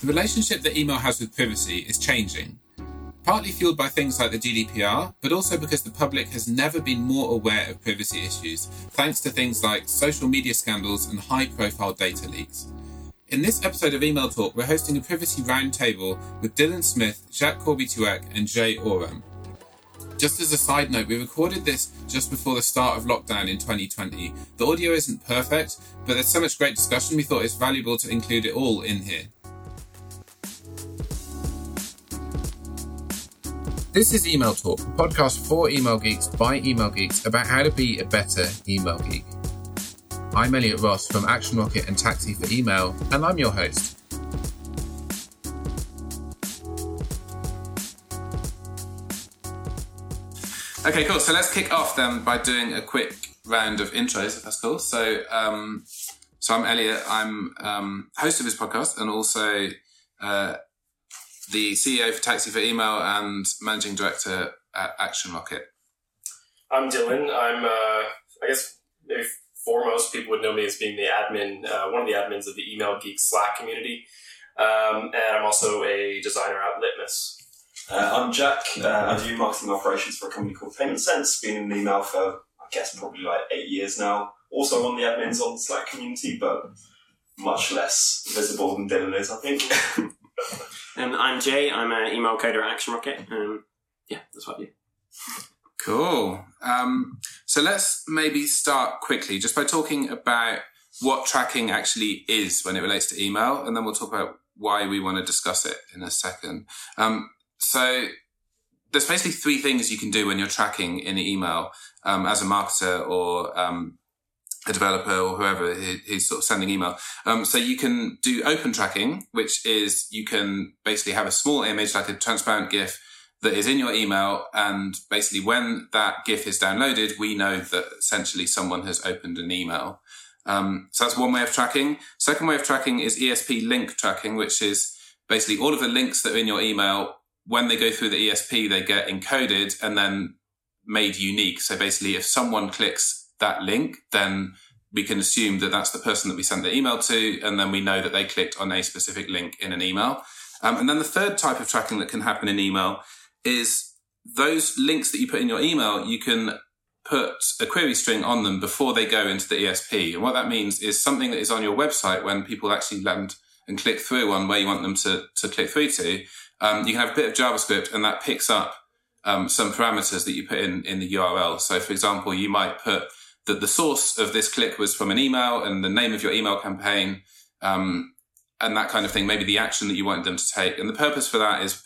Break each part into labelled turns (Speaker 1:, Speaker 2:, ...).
Speaker 1: The relationship that email has with privacy is changing, partly fueled by things like the GDPR, but also because the public has never been more aware of privacy issues, thanks to things like social media scandals and high profile data leaks. In this episode of Email Talk, we're hosting a privacy roundtable with Dylan Smith, Jacques Corby-Tuech, and Jay Oram. Just as a side note, we recorded this just before the start of lockdown in 2020. The audio isn't perfect, but there's so much great discussion we thought it's valuable to include it all in here. This is Email Talk, a podcast for email geeks by email geeks about how to be a better email geek. I'm Elliot Ross from Action Rocket and Taxi for Email, and I'm your host. Okay, cool. So let's kick off then by doing a quick round of intros, if that's cool. So, um, so I'm Elliot. I'm um, host of this podcast and also uh, the CEO for Taxi for Email and managing director at Action Rocket.
Speaker 2: I'm Dylan. I'm, uh, I guess, maybe foremost, people would know me as being the admin, uh, one of the admins of the Email Geek Slack community. Um, and I'm also a designer at Litmus.
Speaker 3: Uh, I'm Jack. Uh, I do marketing operations for a company called Payment Sense. Been in email for, I guess, probably like eight years now. Also, one of the admins on the Slack community, but much less visible than Dylan is, I think.
Speaker 4: Um, I'm Jay. I'm an email coder at Action Rocket. Um, yeah, that's what I do.
Speaker 1: Cool. Um, so let's maybe start quickly just by talking about what tracking actually is when it relates to email, and then we'll talk about why we want to discuss it in a second. Um, so there's basically three things you can do when you're tracking in email um, as a marketer or um, a developer or whoever who's sort of sending email. Um, so you can do open tracking, which is you can basically have a small image like a transparent GIF that is in your email. And basically when that GIF is downloaded, we know that essentially someone has opened an email. Um, so that's one way of tracking. Second way of tracking is ESP link tracking, which is basically all of the links that are in your email. When they go through the ESP, they get encoded and then made unique. So basically, if someone clicks that link, then we can assume that that's the person that we sent the email to, and then we know that they clicked on a specific link in an email. Um, and then the third type of tracking that can happen in email is those links that you put in your email, you can put a query string on them before they go into the ESP. And what that means is something that is on your website when people actually land and click through on where you want them to, to click through to, um, you can have a bit of JavaScript and that picks up um, some parameters that you put in in the URL. So, for example, you might put that the source of this click was from an email and the name of your email campaign, um, and that kind of thing, maybe the action that you wanted them to take. And the purpose for that is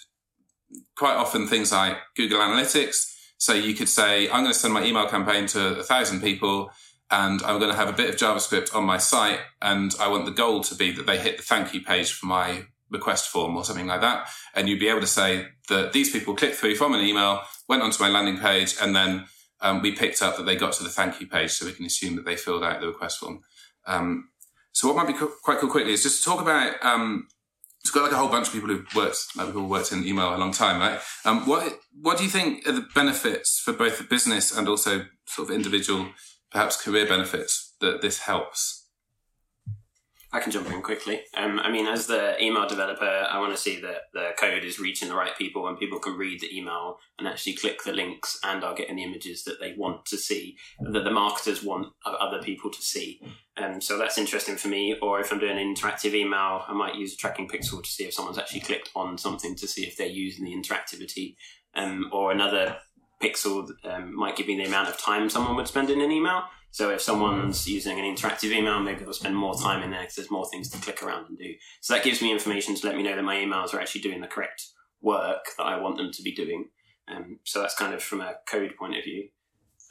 Speaker 1: quite often things like Google Analytics. So you could say, I'm going to send my email campaign to a thousand people and I'm going to have a bit of JavaScript on my site. And I want the goal to be that they hit the thank you page for my request form or something like that. And you'd be able to say that these people clicked through from an email, went onto my landing page, and then um, we picked up that they got to the thank you page, so we can assume that they filled out the request form. Um, so what might be co- quite cool quickly is just to talk about. Um, it's got like a whole bunch of people who've worked, like we've all worked in email a long time, right? Um, what what do you think are the benefits for both the business and also sort of individual, perhaps career benefits that this helps?
Speaker 4: I can jump in quickly. Um, I mean, as the email developer, I want to see that the code is reaching the right people and people can read the email and actually click the links and are getting the images that they want to see, that the marketers want other people to see. Um, so that's interesting for me. Or if I'm doing an interactive email, I might use a tracking pixel to see if someone's actually clicked on something to see if they're using the interactivity. Um, or another pixel um, might give me the amount of time someone would spend in an email. So if someone's using an interactive email, maybe they'll spend more time in there because there's more things to click around and do. So that gives me information to let me know that my emails are actually doing the correct work that I want them to be doing. Um, so that's kind of from a code point of view.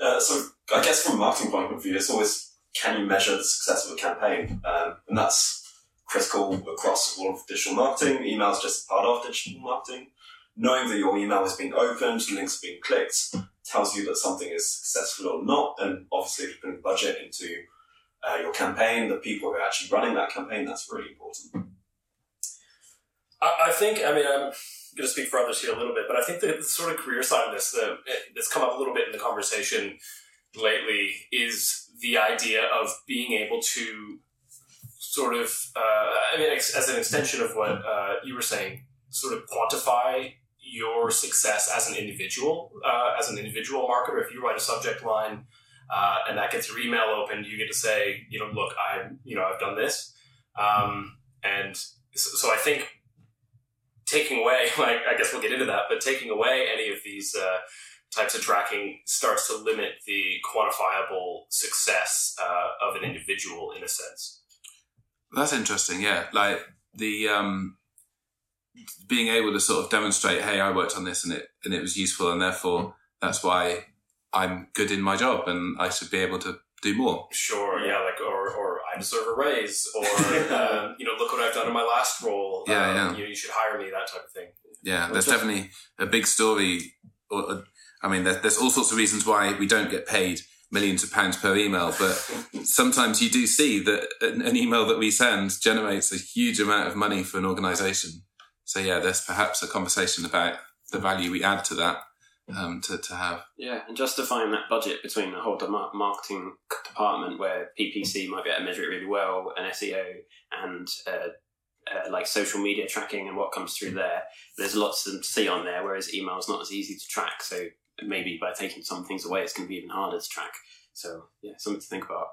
Speaker 3: Uh, so I guess from a marketing point of view, it's always can you measure the success of a campaign, um, and that's critical across all of digital marketing. Email is just part of digital marketing. Knowing that your email is being opened, links are being clicked, tells you that something is successful or not. And obviously, if you're putting budget into uh, your campaign, the people who are actually running that campaign, that's really important.
Speaker 2: I, I think, I mean, I'm going to speak for others here a little bit, but I think the, the sort of career side of this the, that's come up a little bit in the conversation lately is the idea of being able to sort of, uh, I mean, as an extension of what uh, you were saying, sort of quantify your success as an individual, uh, as an individual marketer. If you write a subject line uh, and that gets your email opened, you get to say, you know, look, I, you know, I've done this, um, and so, so I think taking away, like, I guess we'll get into that, but taking away any of these uh, types of tracking starts to limit the quantifiable success uh, of an individual in a sense.
Speaker 1: That's interesting. Yeah, like the um, being able to sort of demonstrate, hey, I worked on this and it and it was useful, and therefore that's why I'm good in my job, and I should be able to do more.
Speaker 2: Sure, yeah, like or or I deserve a raise, or um, you know, look what I've done in my last role.
Speaker 1: Yeah,
Speaker 2: um,
Speaker 1: yeah.
Speaker 2: You, know, you should hire me, that type of thing.
Speaker 1: Yeah, there's definitely a big story. Or, uh, I mean, there's, there's all sorts of reasons why we don't get paid millions of pounds per email, but sometimes you do see that an, an email that we send generates a huge amount of money for an organization. So yeah, there's perhaps a conversation about the value we add to that um, to, to have.
Speaker 4: Yeah, and justifying that budget between the whole marketing department where PPC might be able to measure it really well, and SEO, and uh, uh, like social media tracking and what comes through there. There's lots to see on there, whereas email is not as easy to track. So maybe by taking some things away, it's going to be even harder to track. So yeah, something to think about.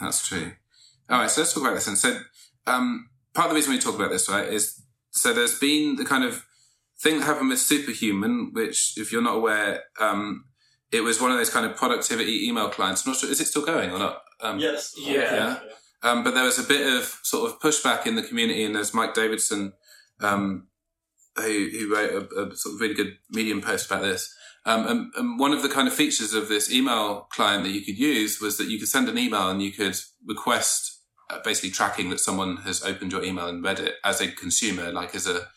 Speaker 1: That's true. All right, so let's talk about this. And so, um, part of the reason we talk about this, right, is so there's been the kind of thing that happened with Superhuman, which, if you're not aware, um, it was one of those kind of productivity email clients. I'm not sure, is it still going or not? Um,
Speaker 3: Yes.
Speaker 2: Yeah.
Speaker 1: Um, but there was a bit of sort of pushback in the community, and there's Mike Davidson, um, who, who wrote a, a sort of really good Medium post about this. Um, and, and one of the kind of features of this email client that you could use was that you could send an email and you could request basically tracking that someone has opened your email and read it as a consumer, like as a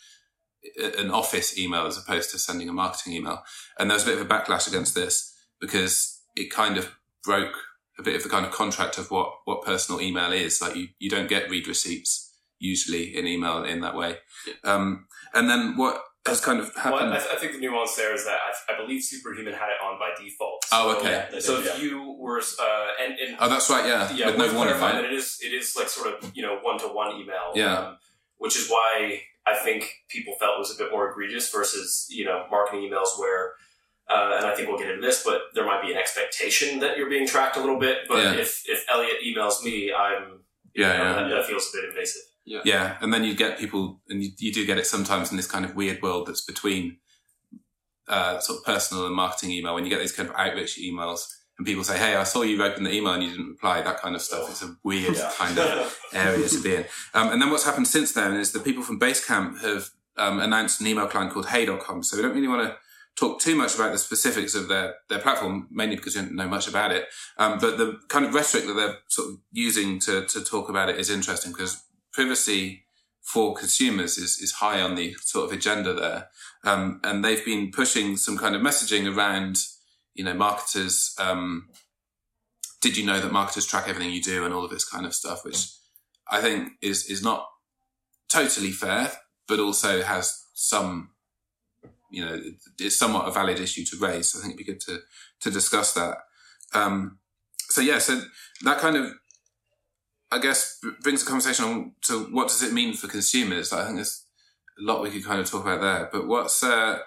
Speaker 1: an office email as opposed to sending a marketing email. And there was a bit of a backlash against this because it kind of broke a bit of the kind of contract of what, what personal email is. Like you, you don't get read receipts usually in email in that way. Um, and then what has kind of
Speaker 2: Well,
Speaker 1: happened?
Speaker 2: I, th- I think the nuance there is that I, I believe Superhuman had it on by default.
Speaker 1: Oh, okay.
Speaker 3: Yeah,
Speaker 2: So
Speaker 3: yeah.
Speaker 2: if you were, uh, and, and
Speaker 1: oh, that's right. Yeah.
Speaker 2: yeah,
Speaker 1: With no
Speaker 2: worth
Speaker 1: warning,
Speaker 2: clarifying
Speaker 1: right?
Speaker 2: that it is it is like sort of you know one to one email.
Speaker 1: Yeah.
Speaker 2: Um, which is why I think people felt it was a bit more egregious versus you know marketing emails where. Uh, and I think we'll get into this, but there might be an expectation that you're being tracked a little bit. But
Speaker 1: Yeah.
Speaker 2: if if Elliot emails me, I'm
Speaker 1: Yeah,
Speaker 2: know,
Speaker 1: yeah.
Speaker 2: that, that feels a bit invasive.
Speaker 1: Yeah, and then you get people, and you, you do get it sometimes in this kind of weird world that's between uh, sort of personal and marketing email. When you get these kind of outreach emails, and people say, "Hey, I saw you open the email and you didn't reply," that kind of stuff. It's a weird
Speaker 3: Yeah.
Speaker 1: kind of area to be in. Um, and then what's happened since then is the people from Basecamp have um, announced an email client called Hey.com. So we don't really want to talk too much about the specifics of their, their platform, mainly because we don't know much about it. Um, but the kind of rhetoric that they're sort of using to, to talk about it is interesting because privacy for consumers is, is high on the sort of agenda there. Um, and they've been pushing some kind of messaging around, you know, marketers, um, did you know that marketers track everything you do and all of this kind of stuff, which I think is, is not totally fair, but also has some, you know, it's somewhat a valid issue to raise. So I think it'd be good to, to discuss that. Um, so yeah, so that kind of, I guess, brings the conversation on to what does it mean for consumers? I think there's a lot we could kind of talk about there. But what's, uh,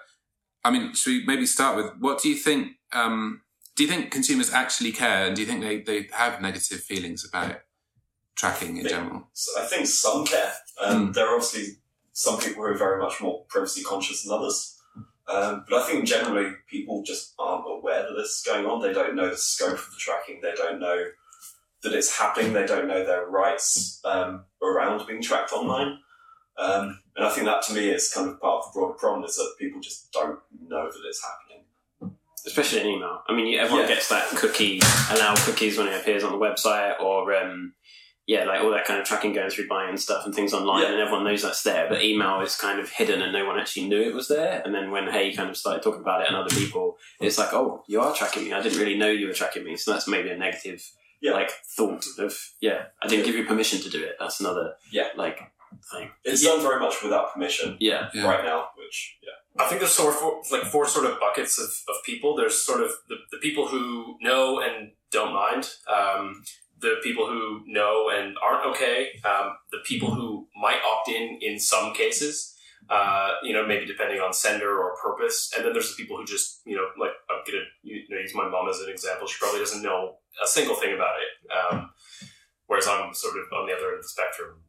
Speaker 1: I mean, should we maybe start with what do you think? Um, do you think consumers actually care, and do you think they, they have negative feelings about tracking in
Speaker 3: Think-
Speaker 1: general?
Speaker 3: So I think some care. Um, There are obviously some people who are very much more privacy conscious than others. Um, but I think generally people just aren't aware that this is going on. They don't know the scope of the tracking. They don't know that it's happening. They don't know their rights um, around being tracked online. Um, and I think that to me is kind of part of the broader problem is that people just don't know that it's happening.
Speaker 4: especially in email. I mean, everyone
Speaker 3: Yeah.
Speaker 4: gets that cookie, allow cookies when it appears on the website, or um, yeah, like all that kind of tracking going through buying stuff and things online,
Speaker 3: Yeah.
Speaker 4: and everyone knows that's there. But email is kind of hidden, and no one actually knew it was there. And then when Hey kind of started talking about it and other people, it's like, oh, you are tracking me. I didn't really know you were tracking me. So that's maybe a negative,
Speaker 3: Yeah.
Speaker 4: like thought of yeah, I didn't give you permission to do it. That's another
Speaker 3: Yeah.
Speaker 4: like thing.
Speaker 3: It's
Speaker 4: Yeah.
Speaker 3: done very much without permission
Speaker 4: Yeah,
Speaker 1: Yeah.
Speaker 3: right now, which, yeah.
Speaker 2: I think there's sort of four, like four sort of buckets of, of people. There's sort of the, the people who know and don't mind, um, the people who know and aren't okay, um, the people who might opt in in some cases, uh, you know, maybe depending on sender or purpose. And then there's the people who just, you know, like I'm gonna you know, use my mom as an example. She probably doesn't know a single thing about it. Um, whereas I'm sort of on the other end of the spectrum,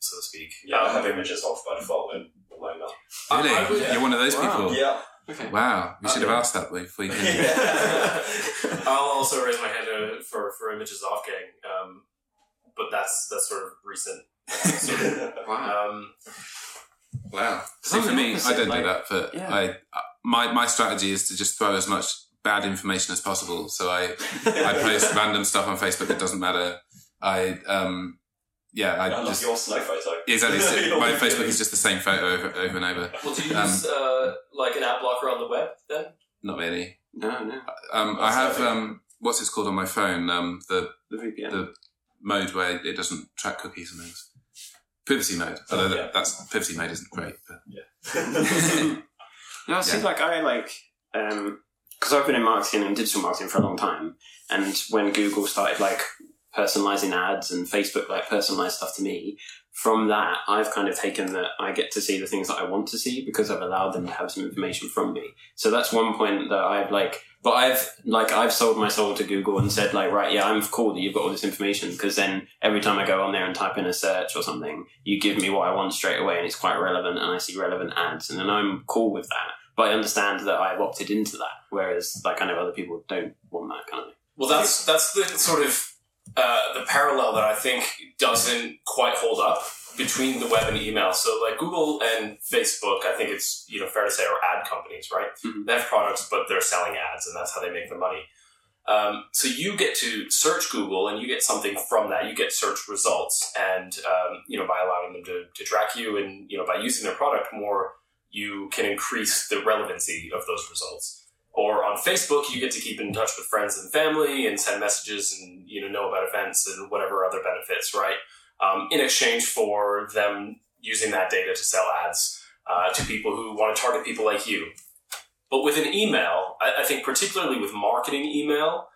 Speaker 2: so to speak.
Speaker 3: Yeah, I
Speaker 2: Um,
Speaker 3: have images off by default in my email.
Speaker 1: Really?
Speaker 2: I would-
Speaker 1: You're one of those
Speaker 4: Wow.
Speaker 1: people?
Speaker 3: Yeah.
Speaker 4: Okay.
Speaker 1: Wow. We should have asked that before you came.
Speaker 2: I'll also raise my hand uh, for for images off gang, um, but that's that's sort of recent. Sort of,
Speaker 4: Wow.
Speaker 2: um,
Speaker 1: Wow. See, for me, I don't
Speaker 4: like-
Speaker 1: do that, but
Speaker 4: Yeah.
Speaker 1: I, my, my strategy is to just throw as much bad information as possible. So I, I post random stuff on Facebook that doesn't matter. I, um, yeah, I,
Speaker 3: I love
Speaker 1: just,
Speaker 3: your snow photo.
Speaker 1: exactly.
Speaker 3: Your
Speaker 1: my. Facebook is just the same photo over, over and over.
Speaker 2: well, do you
Speaker 1: Um,
Speaker 2: use uh, like an ad blocker on the web then?
Speaker 1: Not really.
Speaker 4: No, no.
Speaker 1: Um, I have, um, what's it's called on my phone? Um, the
Speaker 4: The VPN.
Speaker 1: The- mode where it doesn't track cookies and things. Privacy mode. Although
Speaker 3: yeah.
Speaker 1: that, that's privacy mode isn't great. But.
Speaker 4: No, see,
Speaker 1: Yeah.
Speaker 4: like I like um, because I've been in marketing and digital marketing for a long time, and when Google started like personalizing ads and Facebook like personalized stuff to me, from that I've kind of taken that I get to see the things that I want to see because I've allowed them to have some information from me. So that's one point that I've like. But I've like I've sold my soul to Google and said like right yeah I'm cool that you've got all this information because then every time I go on there and type in a search or something you give me what I want straight away and it's quite relevant and I see relevant ads and then I'm cool with that but I understand that I've opted into that whereas like I know other people don't want that kind of thing.
Speaker 2: Well, that's that's the sort of uh, the parallel that I think doesn't quite hold up between the web and email. So, like Google and Facebook, I think it's you know fair to say are ad companies, right?
Speaker 4: Mhm.
Speaker 2: They have products, but they're selling ads, and that's how they make their money. Um, so you get to search Google, and you get something from that. You get search results, and um, you know by allowing them to, to track you, and you know by using their product more, you can increase the relevancy of those results or on Facebook, you get to keep in touch with friends and family and send messages and you know know about events and whatever other benefits, right? Um, in exchange for them using that data to sell ads uh, to people who want to target people like you. But with an email, I, I think particularly with marketing email,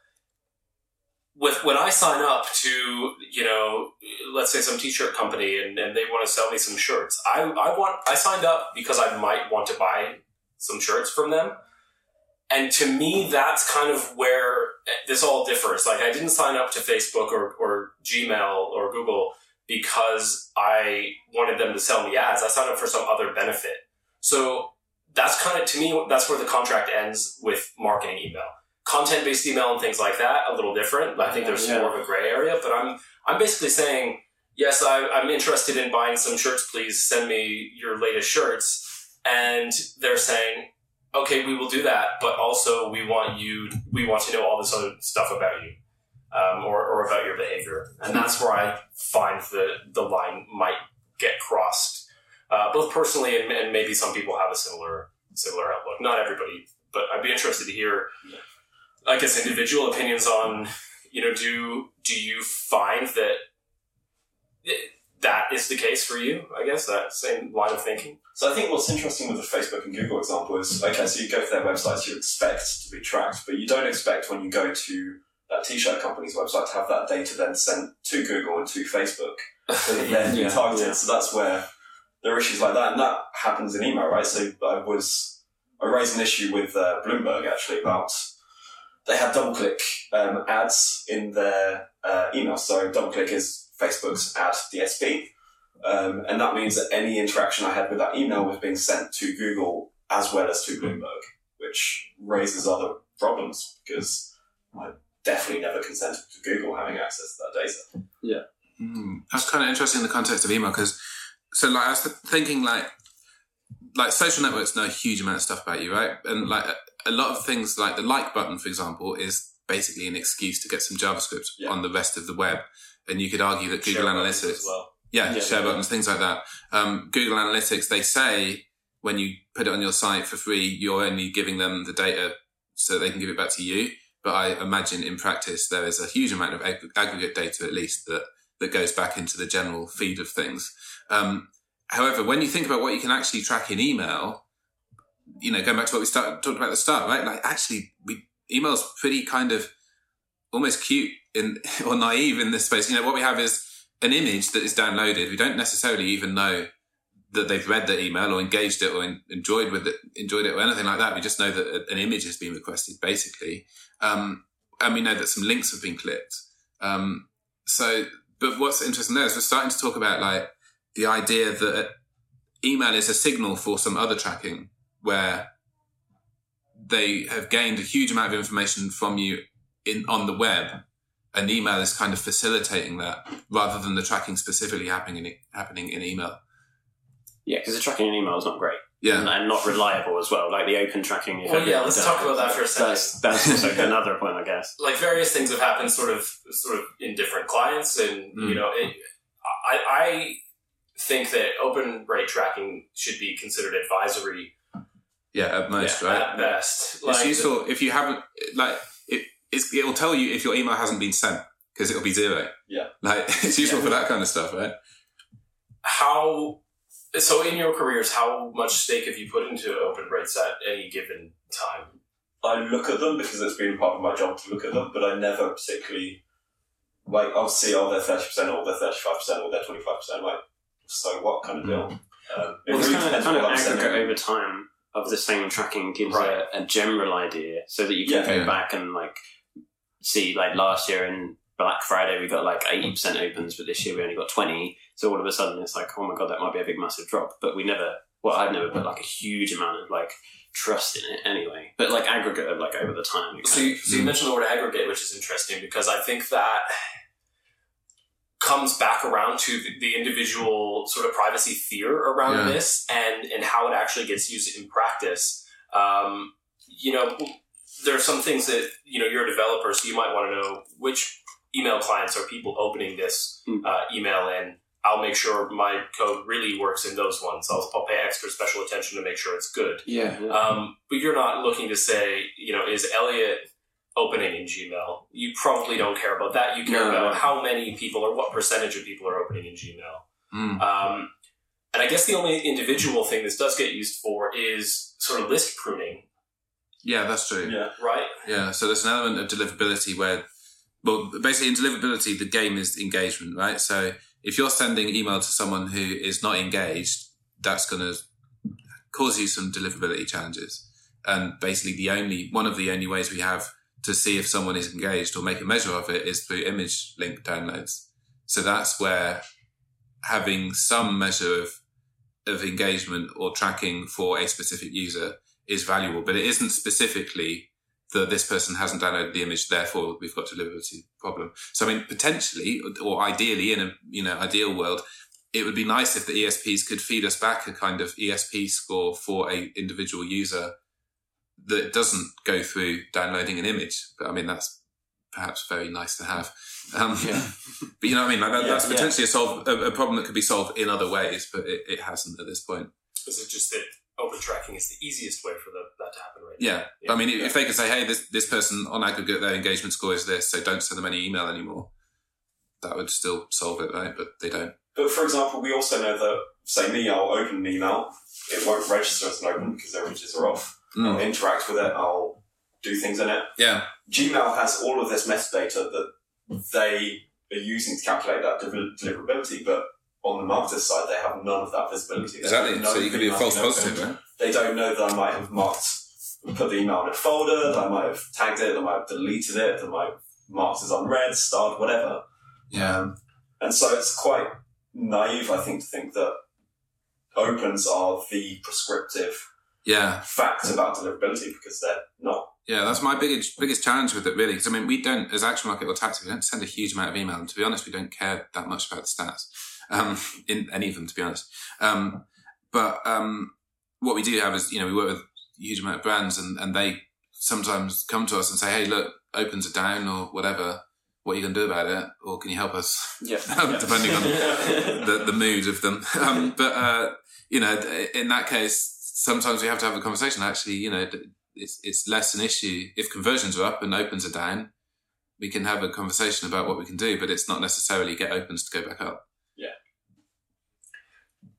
Speaker 2: with when I sign up to you know let's say some t-shirt company and, and they want to sell me some shirts, I, I want I signed up because I might want to buy some shirts from them. And to me, that's kind of where this all differs. Like, I didn't sign up to Facebook or, or Gmail or Google because I wanted them to sell me ads. I signed up for some other benefit. So that's kind of, to me, that's where the contract ends with marketing email. Content based email and things like that, a little different. I think there's
Speaker 4: Yeah.
Speaker 2: more of a gray area, but I'm, I'm basically saying, yes, I, I'm interested in buying some shirts. Please send me your latest shirts. And they're saying, okay, we will do that, but also we want you, we want to know all this other stuff about you, um, or, or about your behavior, and that's where I find the the line might get crossed, uh, both personally and, and maybe some people have a similar similar outlook. Not everybody, but I'd be interested to hear, I guess, individual opinions on, you know, do do you find that that is the case for you? I guess that same line of thinking.
Speaker 3: So I think what's interesting with the Facebook and Google example is okay, so you go to their websites, you expect to be tracked, but you don't expect when you go to that t-shirt company's website to have that data then sent to Google and to Facebook so that then
Speaker 4: Yeah,
Speaker 3: you're targeted.
Speaker 4: yeah.
Speaker 3: So that's where there are issues like that, and that happens in email, right? So I was I raised an issue with uh, Bloomberg actually about they had double-click um, ads in their uh, email. So double-click is Facebook's ad DSP. Um, and that means that any interaction I had with that email was being sent to Google as well as to Bloomberg, which raises other problems because I definitely never consented to Google having access to that data.
Speaker 1: Hmm. That's kind of interesting in the context of email because, so like I was thinking like, like social networks know a huge amount of stuff about you, right? And like a, a lot of things, like the like button, for example, is basically an excuse to get some JavaScript
Speaker 3: Yeah.
Speaker 1: on the rest of the web. And you could argue that Google
Speaker 2: Share
Speaker 1: Analytics,
Speaker 2: as well.
Speaker 1: yeah,
Speaker 4: Yeah.
Speaker 1: share buttons, things like that. Um, Google Analytics, they say when you put it on your site for free, you're only giving them the data so they can give it back to you. But I imagine in practice there is a huge amount of ag- aggregate data, at least that that goes back into the general feed of things. Um, however, when you think about what you can actually track in email, you know, going back to what we started talked about at the start, right? Like actually, we emails pretty kind of almost cute in or naive in this space. You know, what we have is an image that is downloaded. We don't necessarily even know that they've read the email or engaged it or in, enjoyed with it, enjoyed it or anything like that. We just know that an image has been requested, basically, um, and we know that some links have been clicked. Um, so, but what's interesting there is we're starting to talk about like the idea that email is a signal for some other tracking where they have gained a huge amount of information from you in on the web and email is kind of facilitating that rather than the tracking specifically happening in happening in email
Speaker 4: Yeah, because the tracking in email is not great
Speaker 1: yeah
Speaker 4: and, and not reliable as well. Like the open tracking. if
Speaker 2: Well, yeah, let's
Speaker 4: done,
Speaker 2: talk about that for a second.
Speaker 4: That's, that's also another point, I guess.
Speaker 2: like various things have happened sort of sort of in different clients and
Speaker 1: Mm.
Speaker 2: you know it, I, I think that open rate tracking should be considered advisory
Speaker 1: yeah at most
Speaker 2: yeah,
Speaker 1: right
Speaker 2: at best
Speaker 1: it's
Speaker 2: Like,
Speaker 1: useful if you haven't like it it's, it'll tell you if your email hasn't been sent because it'll be zero
Speaker 3: Yeah.
Speaker 1: like it's useful
Speaker 2: Yeah.
Speaker 1: for that kind of stuff right
Speaker 2: how so in your careers how much stake have you put into open rates at any given time
Speaker 3: I look at them because it's been part of my job to look at them, but I never particularly like I'll see oh they're thirty percent or they're thirty five percent or they're twenty five percent. Like so what kind of deal? Um, it
Speaker 4: Well, this
Speaker 3: really
Speaker 4: kind of,
Speaker 3: depends
Speaker 4: kind of
Speaker 3: on what I'm
Speaker 4: aggregate
Speaker 3: sending.
Speaker 4: over time of the same tracking gives
Speaker 2: Right.
Speaker 4: a, a general idea so that you can
Speaker 3: Yeah.
Speaker 4: go
Speaker 1: Yeah.
Speaker 4: back and like see like last year in Black Friday we got like 80% opens but this year we only got 20 so all of a sudden it's like oh my god that might be a big massive drop but we never well I've never put like a huge amount of like trust in it anyway but like aggregate of like over the time
Speaker 2: So you, so you mentioned the word aggregate, which is interesting because I think that comes back around to the, the individual sort of privacy fear around
Speaker 1: Yeah.
Speaker 2: this and, and how it actually gets used in practice. Um, you know, there are some things that, you know, you're a developer, so you might want to know which email clients are people opening this
Speaker 4: Mm.
Speaker 2: uh, email in. I'll make sure my code really works in those ones. I'll, I'll pay extra special attention to make sure it's good.
Speaker 4: yeah, yeah.
Speaker 2: Um, but you're not looking to say, you know, is Elliot opening in Gmail? You probably don't care about that. You care
Speaker 4: No,
Speaker 2: about
Speaker 4: no.
Speaker 2: how many people or what percentage of people are opening in Gmail.
Speaker 1: Mm.
Speaker 2: Um, and I guess the only individual thing this does get used for is sort of list pruning,
Speaker 1: yeah that's true
Speaker 3: Yeah.
Speaker 2: right?
Speaker 1: Yeah, so there's an element of deliverability where, well, basically in deliverability, the game is engagement, right? So if you're sending email to someone who is not engaged, that's going to cause you some deliverability challenges. And basically, the only one of the only ways we have to see if someone is engaged or make a measure of it is through image link downloads. So that's where having some measure of of engagement or tracking for a specific user is valuable, but it isn't specifically that this person hasn't downloaded the image, therefore we've got deliverability problem. So I mean, potentially or ideally in a you know ideal world, it would be nice if the ESPs could feed us back a kind of ESP score for a individual user that doesn't go through downloading an image. But I mean, that's perhaps very nice to have. Um,
Speaker 4: Yeah.
Speaker 1: but you know what I mean? Like that,
Speaker 3: Yeah,
Speaker 1: that's
Speaker 4: yeah.
Speaker 1: potentially a solve a, a problem that could be solved in other ways, but it, it hasn't at this point.
Speaker 2: Is it just that open tracking is the easiest way for the, that to happen right
Speaker 1: Yeah.
Speaker 2: now?
Speaker 1: I mean, if they can say, "Hey, this this person on aggregate their engagement score is this, so don't send them any email anymore," that would still solve it, right? But they don't.
Speaker 3: But for example, we also know that, say me, I'll open an email, it won't register as an open because their images are off. I'll
Speaker 1: Mm.
Speaker 3: interact with it, I'll do things in it.
Speaker 1: Yeah.
Speaker 3: Gmail has all of this metadata that they are using to calculate that deliverability, but on the marketer's side, they have none of that visibility. They
Speaker 1: Exactly. So you could be a false positive, right?
Speaker 3: They don't know that I might have marked, put the email in a folder, that I might have tagged it, that I might have deleted it, that I might have marked as unread, starred, whatever.
Speaker 1: Yeah.
Speaker 3: Um, and so it's quite naive, I think, to think that opens are the prescriptive
Speaker 1: Yeah.
Speaker 3: fact about deliverability because they're not.
Speaker 1: Yeah, that's my biggest biggest challenge with it, really. Because I mean, we don't, as Action Rocket or Taxi, we don't send a huge amount of email, and to be honest, we don't care that much about the stats um, in any of them, to be honest. Um, but um, what we do have is, you know, we work with a huge amount of brands, and, and they sometimes come to us and say, "Hey, look, opens are down, or whatever. What are you going to do about it? Or can you help us?"
Speaker 4: yeah.
Speaker 1: Um, depending on the, the mood of them. Um, but, uh, you know, in that case, sometimes we have to have a conversation. Actually, you know, it's, it's less an issue. If conversions are up and opens are down, we can have a conversation about what we can do, but it's not necessarily get opens to go back up.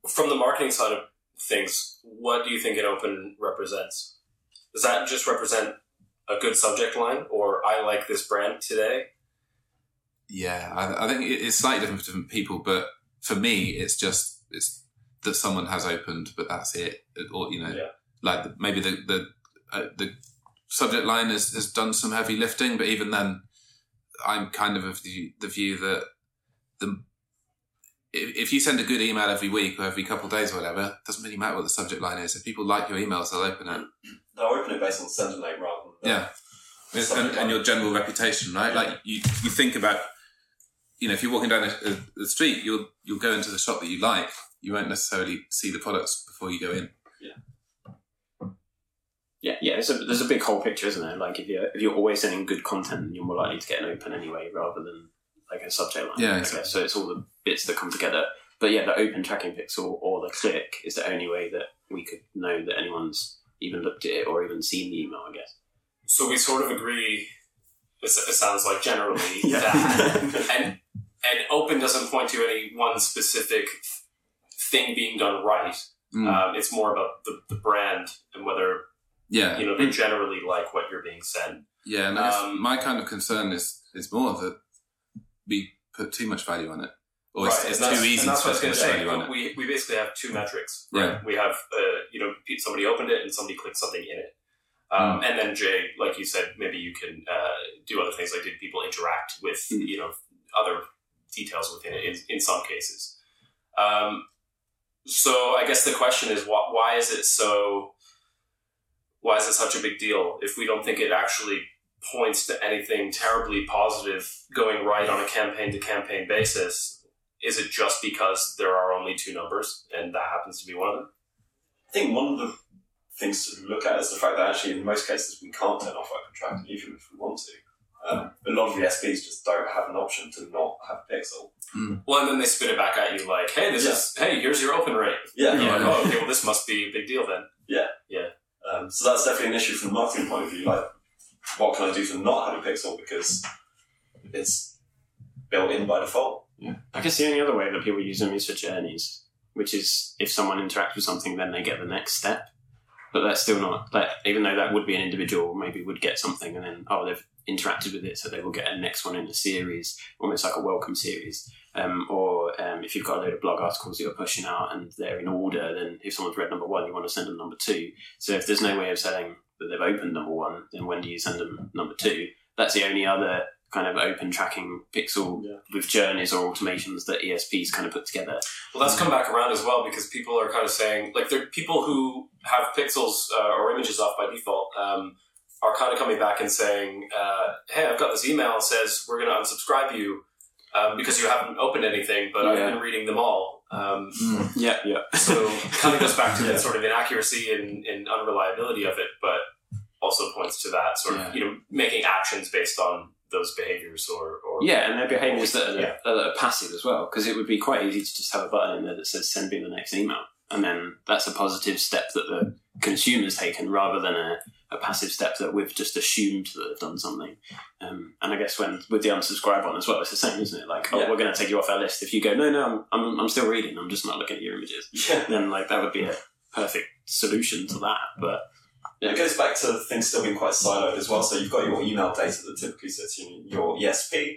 Speaker 2: From the marketing side of things, what do you think an open represents? Does that just represent a good subject line, or I like this brand today?
Speaker 1: Yeah, I, I think it's slightly different for different people, but for me, it's just it's that someone has opened, but that's it. Or you know,
Speaker 2: Yeah.
Speaker 1: like maybe the the uh, the subject line has, has done some heavy lifting, but even then, I'm kind of of the the view that the if, if you send a good email every week or every couple of days or whatever, it doesn't really matter what the subject line is. If people like your emails, they'll open it.
Speaker 3: They'll open it based on the sender name rather than
Speaker 1: Yeah. and, and your general reputation, right? Like you, you think about, you know, if you're walking down the, the street, you'll you'll go into the shop that you like. You won't necessarily see the products before you go in.
Speaker 4: Yeah, yeah. There's a there's a big whole picture, isn't there? Like if you're if you're always sending good content, you're more likely to get an open anyway, rather than like a subject line.
Speaker 1: Yeah, exactly.
Speaker 4: So it's all the bits that come together. But yeah, the open tracking pixel or the click is the only way that we could know that anyone's even looked at it or even seen the email. I guess.
Speaker 2: So we sort of agree. It, sounds like generally
Speaker 4: Yeah.
Speaker 2: that, and and open doesn't point to any one specific thing being done right.
Speaker 1: Mm.
Speaker 2: Um, it's more about the, the brand and whether
Speaker 1: yeah,
Speaker 2: you know they generally like what you're being sent.
Speaker 1: yeah. And
Speaker 2: Um,
Speaker 1: my kind of concern is is more that we put too much value on it, or it's,
Speaker 2: Right,
Speaker 1: it's
Speaker 2: that's-
Speaker 1: too easy to put too much
Speaker 2: say.
Speaker 1: value on it.
Speaker 2: We, we basically have two metrics.
Speaker 1: Yeah.
Speaker 2: We have, uh, you know, somebody opened it and somebody clicked something in it. Um,
Speaker 1: Hmm.
Speaker 2: And then Jay, like you said, maybe you can uh, do other things like did people interact with.
Speaker 4: Mm.
Speaker 2: you know, other details within it in, in some cases. Um, so I guess the question is, why, why is it so? Why is it such a big deal if we don't think it actually points to anything terribly positive going right on a campaign to campaign basis? Is it just because there are only two numbers and that happens to be one of them?
Speaker 3: I think one of the things to look at is the fact that actually in most cases we can't turn off our tracking even if we want to. Um, a lot of the ESPs just don't have an option to not have a pixel.
Speaker 2: Well, and then they spit it back at you like, "Hey, this
Speaker 3: Yeah.
Speaker 2: is hey, here's your open rate."
Speaker 3: Yeah,
Speaker 2: you're
Speaker 1: Yeah.
Speaker 2: like, "Oh, okay, well, this must be a big deal then." Yeah. Yeah.
Speaker 3: Um, so that's definitely an issue from the marketing point of view. Like, what can I do to not have a pixel because it's built in by default?
Speaker 4: Yeah. I guess the only other way that people use them is for journeys, which is if someone interacts with something, then they get the next step. But that's still not like even though that would be an individual, maybe would get something and then oh they've interacted with it, so they will get a next one in the series, almost like a welcome series. Um, or um, if you've got a load of blog articles that you're pushing out and they're in order, then if someone's read number one, you want to send them number two. So if there's no way of saying that they've opened number one, then when do you send them number two? That's the only other kind of open tracking pixel
Speaker 3: Yeah.
Speaker 4: with journeys or automations that ESPs kind of put together.
Speaker 2: Well, that's come back around as well because people are kind of saying, like, there are people who have pixels uh, or images off by default um, are kind of coming back and saying, uh, "Hey, I've got this email that says we're going to unsubscribe you um, because you haven't opened anything, but I've been reading them all." Um,
Speaker 1: Mm.
Speaker 4: Yeah, yeah.
Speaker 2: so kind of goes back to
Speaker 3: Yeah.
Speaker 2: the sort of inaccuracy and, and unreliability of it, but also points to that sort
Speaker 1: Yeah.
Speaker 2: of you know making actions based on those behaviors or, or
Speaker 4: Yeah, and their behaviours that are,
Speaker 2: Yeah.
Speaker 4: that are passive as well, because it would be quite easy to just have a button in there that says send me the next email. And then that's a positive step that the consumer's taken rather than a, a passive step that we've just assumed that they've done something. Um, and I guess when with the unsubscribe one as well, it's the same, isn't it? Like, oh,
Speaker 3: Yeah.
Speaker 4: we're going to take you off our list. If you go, no, no, I'm, I'm, I'm still reading, I'm just not looking at your images,
Speaker 3: Yeah.
Speaker 4: then like that would be a perfect solution to that. But
Speaker 3: Yeah, it goes back to things still being quite siloed as well. So you've got your email data that typically sits in your ESP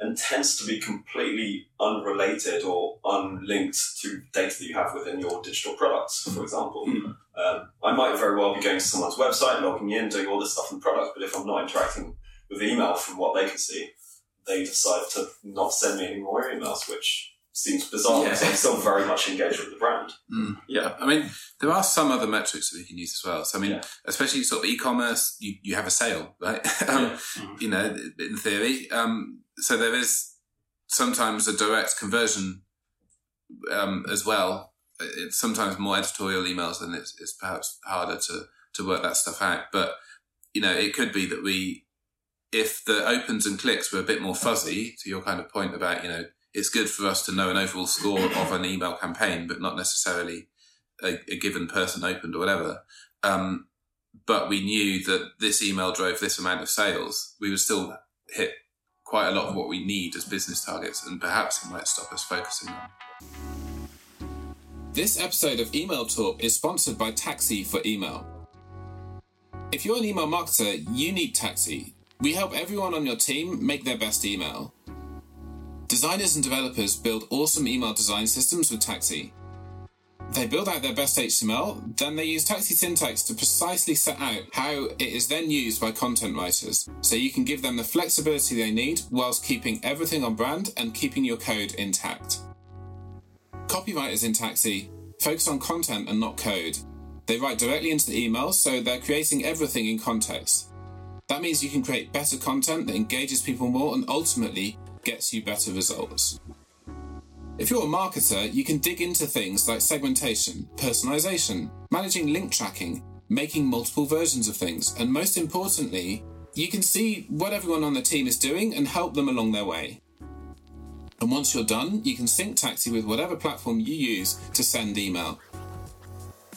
Speaker 3: and tends to be completely unrelated or unlinked to data that you have within your digital products, for example.
Speaker 4: Hmm.
Speaker 3: Um, I might very well be going to someone's website, logging in, doing all this stuff in the product, but if I'm not interacting with email from what they can see, they decide to not send me any more emails, which seems bizarre because
Speaker 1: Yeah.
Speaker 3: I'm still very much engaged with the brand.
Speaker 1: Mm. Yeah, I mean, there are some other metrics that we can use as well. So, I mean,
Speaker 3: Yeah.
Speaker 1: especially sort of e-commerce, you, you have a sale, right? um, You know, in theory. Um, so there is sometimes a direct conversion um, as well. It's sometimes more editorial emails, and it's, it's perhaps harder to to work that stuff out. But you know, it could be that we, if the opens and clicks were a bit more fuzzy, to your kind of point about you know, it's good for us to know an overall score of an email campaign, but not necessarily a, a given person opened or whatever. Um, but we knew that this email drove this amount of sales. We would still hit quite a lot of what we need as business targets, and perhaps it might stop us focusing on. This episode of Email Talk is sponsored by Taxi for Email. If you're an email marketer, you need Taxi. We help everyone on your team make their best email. Designers and developers build awesome email design systems with Taxi. They build out their best HTML, then they use Taxi syntax to precisely set out how it is then used by content writers, so you can give them the flexibility they need whilst keeping everything on brand and keeping your code intact. Copywriters in Taxi focus on content and not code. They write directly into the email, so they're creating everything in context. That means you can create better content that engages people more and ultimately gets you better results. If you're a marketer, you can dig into things like segmentation, personalization, managing link tracking, making multiple versions of things, and most importantly, you can see what everyone on the team is doing and help them along their way. And once you're done, you can sync Taxi with whatever platform you use to send email.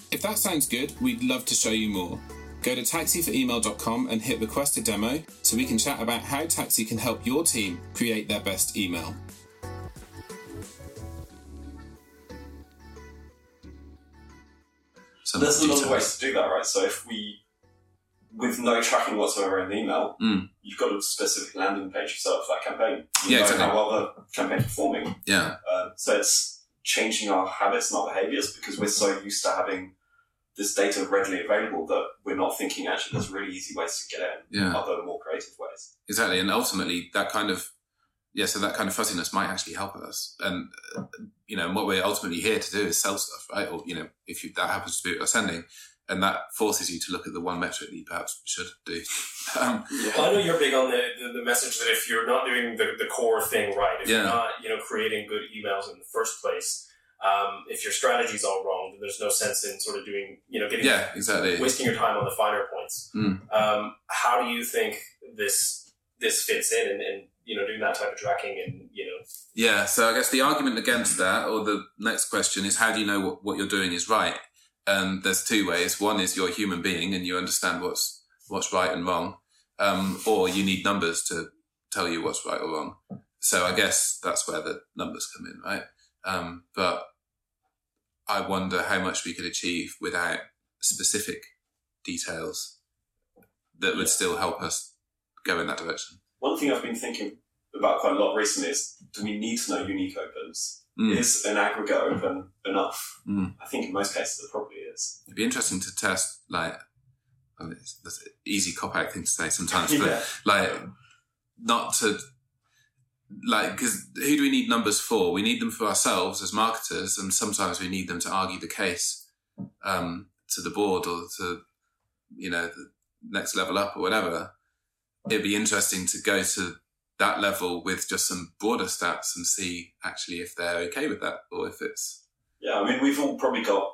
Speaker 1: If that sounds good, we'd love to show you more. Go to taxiforemail.com and hit request a demo so we can chat about how Taxi can help your team create their best email.
Speaker 3: So there's a lot of ways to do that, right? So if we, with no tracking whatsoever in the email,
Speaker 1: Mm.
Speaker 3: you've got a specific landing page you set up for that campaign. You
Speaker 1: Yeah,
Speaker 3: know
Speaker 1: exactly.
Speaker 3: how well the campaign's performing.
Speaker 1: Yeah,
Speaker 3: Uh, so it's changing our habits and our behaviors because we're so used to having this data readily available that we're not thinking actually there's really easy ways to get it in
Speaker 1: yeah.
Speaker 3: other more creative ways.
Speaker 1: Exactly, and ultimately that kind of yeah, so that kind of fuzziness might actually help us, and uh, you know, what we're ultimately here to do is sell stuff, right? Or you know, if you, that happens to be what you're sending, and that forces you to look at the one metric that you perhaps should do. um,
Speaker 2: Well, I know you're big on the, the, the message that if you're not doing the, the core thing right, if
Speaker 1: Yeah.
Speaker 2: you're not you know creating good emails in the first place, um, if your strategy's all wrong, then there's no sense in sort of doing you know getting
Speaker 1: yeah, exactly.
Speaker 2: wasting your time on the finer points.
Speaker 1: Mm.
Speaker 2: Um, how do you think this this fits in and, and you know doing that type of tracking and you know
Speaker 1: Yeah, so I guess the argument against that, or the next question is, how do you know what, what you're doing is right? And there's two ways. One is you're a human being and you understand what's what's right and wrong, um, or you need numbers to tell you what's right or wrong. So I guess that's where the numbers come in, right? Um, but I wonder how much we could achieve without specific details that would still help us go in that direction.
Speaker 3: One thing I've been thinking about quite a lot recently is do we need to know unique opens?
Speaker 1: Mm.
Speaker 3: Is an aggregate open enough?
Speaker 1: Mm.
Speaker 3: I think in most cases it probably is.
Speaker 1: It'd be interesting to test, like, I mean, it's, that's an easy cop out thing to say sometimes, but
Speaker 3: Yeah.
Speaker 1: like, not to, like, because who do we need numbers for? We need them for ourselves as marketers, and sometimes we need them to argue the case um, to the board or to, you know, the next level up or whatever. It'd be interesting to go to that level with just some broader stats and see actually if they're okay with that or if it's
Speaker 3: Yeah, I mean, we've all probably got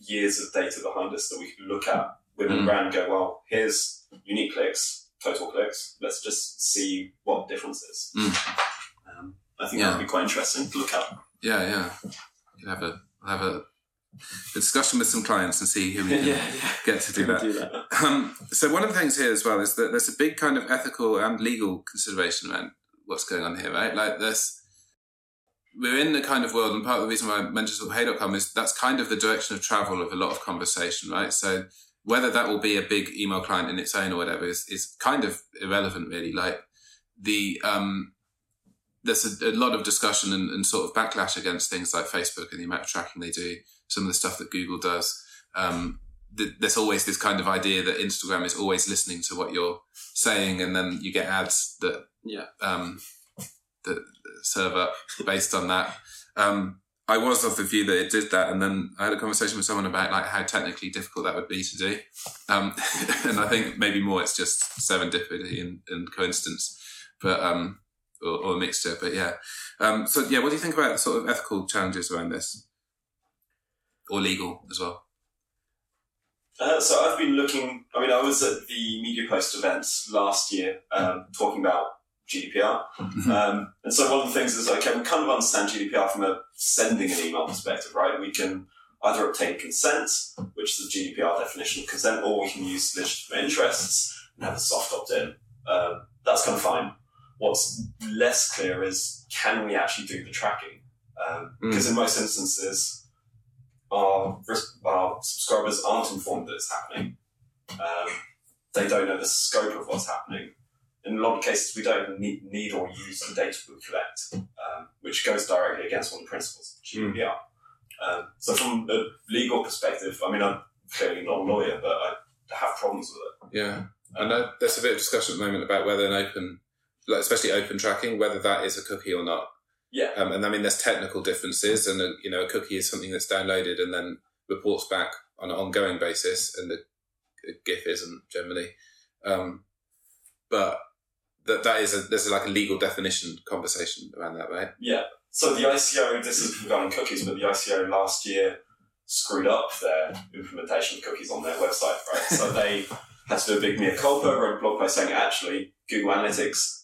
Speaker 3: years of data behind us that we can look at within
Speaker 1: Mm.
Speaker 3: a brand and go, well, here's unique clicks, total clicks. Let's just see what the difference is.
Speaker 1: Mm.
Speaker 3: Um, I think
Speaker 1: Yeah.
Speaker 3: that would be quite interesting to look at.
Speaker 1: Yeah, yeah. We can have a have a discussion with some clients and see who we can
Speaker 4: yeah.
Speaker 1: get to do that.
Speaker 4: Do that.
Speaker 1: Um, so one of the things here as well is that there's a big kind of ethical and legal consideration around what's going on here, right? Like this, we're in the kind of world, and part of the reason why I mentioned sort of hey.com is that's kind of the direction of travel of a lot of conversation, right? So whether that will be a big email client in its own or whatever is, is kind of irrelevant, really. Like the, um, there's a, a lot of discussion and, and sort of backlash against things like Facebook and the amount of tracking they do, some of the stuff that Google does. Um, th- there's always this kind of idea that Instagram is always listening to what you're saying, and then you get ads that
Speaker 4: Yeah.
Speaker 1: um, that serve up based on that. Um, I was of the view that it did that, and then I had a conversation with someone about like how technically difficult that would be to do. Um, and I think maybe more it's just serendipity and, and coincidence, but um, or, or a mixture. But yeah, um, so yeah, what do you think about sort of ethical challenges around this, or legal as well?
Speaker 3: Uh, so I've been looking. I mean, I was at the Media Post event last year, um, talking about GDPR, um, and so one of the things is okay, we kind of understand GDPR from a sending an email perspective, right? We can either obtain consent, which is the GDPR definition of consent, or we can use legitimate interests and have a soft opt-in. Um, that's kind of fine. What's less clear is can we actually do the tracking? Um,
Speaker 1: Mm.
Speaker 3: Because in most instances, our, our subscribers aren't informed that it's happening. Um, they don't know the scope of what's happening. In a lot of cases, we don't need, need or use the data we collect, um, which goes directly against one of the principles of GDPR. Um, so, from a legal perspective, I mean, I'm clearly not a lawyer, but I have problems with it.
Speaker 1: Yeah, I know there's a bit of discussion at the moment about whether an open, like especially open tracking, whether that is a cookie or not.
Speaker 3: Yeah.
Speaker 1: Um, and I mean, there's technical differences, and a, you know, a cookie is something that's downloaded and then reports back on an ongoing basis, and the, the GIF isn't generally. Um, but that that is a there's like a legal definition conversation around that, right? Yeah.
Speaker 3: So the ICO, this is regarding cookies, but the ICO last year screwed up their implementation of cookies on their website, right? so they had to do a big mea culpa, wrote a blog post saying actually Google Analytics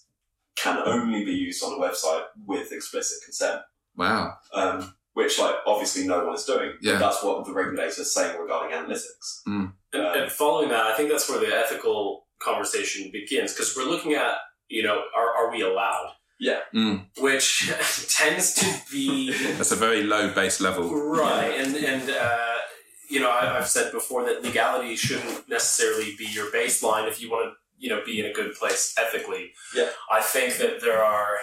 Speaker 3: can only be used on a website with explicit consent,
Speaker 1: Wow.
Speaker 3: um, which like obviously no one is doing.
Speaker 1: Yeah.
Speaker 3: That's what the regulator is saying regarding analytics.
Speaker 2: And, and following that, I think that's where the ethical conversation begins because we're looking at, you know, are, are we allowed?
Speaker 3: Yeah.
Speaker 1: Mm.
Speaker 2: Which tends to be
Speaker 1: That's a very low base level.
Speaker 2: right. And, and uh, you know, I, I've said before that legality shouldn't necessarily be your baseline if you want to, you know, be in a good place ethically.
Speaker 3: Yeah.
Speaker 2: I think that there are,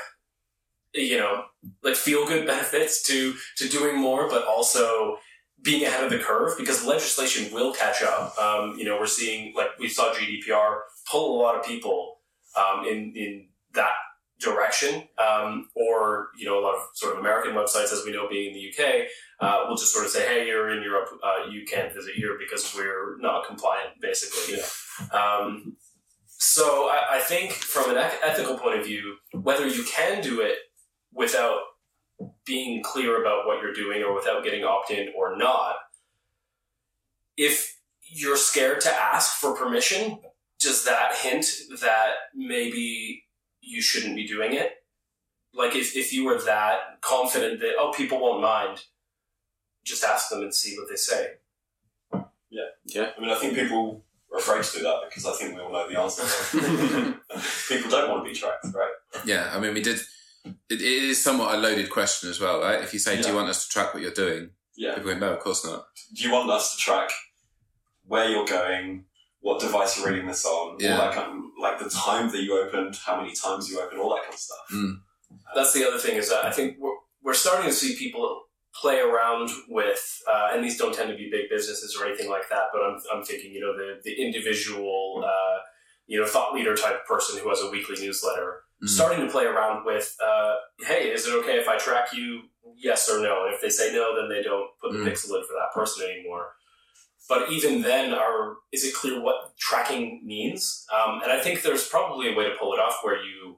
Speaker 2: you know, like feel good benefits to, to doing more, but also being ahead of the curve because legislation will catch up. Um, you know, we're seeing like we saw GDPR pull a lot of people um, in in that direction, um, or you know, a lot of sort of American websites, as we know, being in the UK, uh, will just sort of say, "Hey, you're in Europe, uh, you can't visit here because we're not compliant," basically. Yeah. Um, so I, I think from an ethical point of view, whether you can do it without being clear about what you're doing or without getting opt in or not, if you're scared to ask for permission, does that hint that maybe you shouldn't be doing it? Like if, if you were that confident that, oh, people won't mind, just ask them and see what they say. Yeah. Yeah.
Speaker 3: I mean, I think people are afraid to do that because I think we all know the answer. people don't want to be tracked, right?
Speaker 1: Yeah, I mean, we did. It, it is somewhat a loaded question as well, right? If you say, "Do you want us to track what you're doing?"
Speaker 3: Yeah.
Speaker 1: People go, "No, of course not."
Speaker 3: do you want us to track where you're going, what device you're reading this on,
Speaker 1: Yeah.
Speaker 3: all that kind of, like the time that you opened, how many times you opened, all that kind of stuff.
Speaker 1: Mm.
Speaker 2: That's the other thing is that I think we're, we're starting to see people play around with, uh, and these don't tend to be big businesses or anything like that, but I'm, I'm thinking, you know, the, the individual, uh, you know, thought leader type person who has a weekly newsletter,
Speaker 1: Mm.
Speaker 2: starting to play around with, uh, hey, is it okay if I track you? Yes or no. And if they say no, then they don't put the
Speaker 1: Mm.
Speaker 2: pixel in for that person anymore. But even then, are is it clear what tracking means? Um, and I think there's probably a way to pull it off where you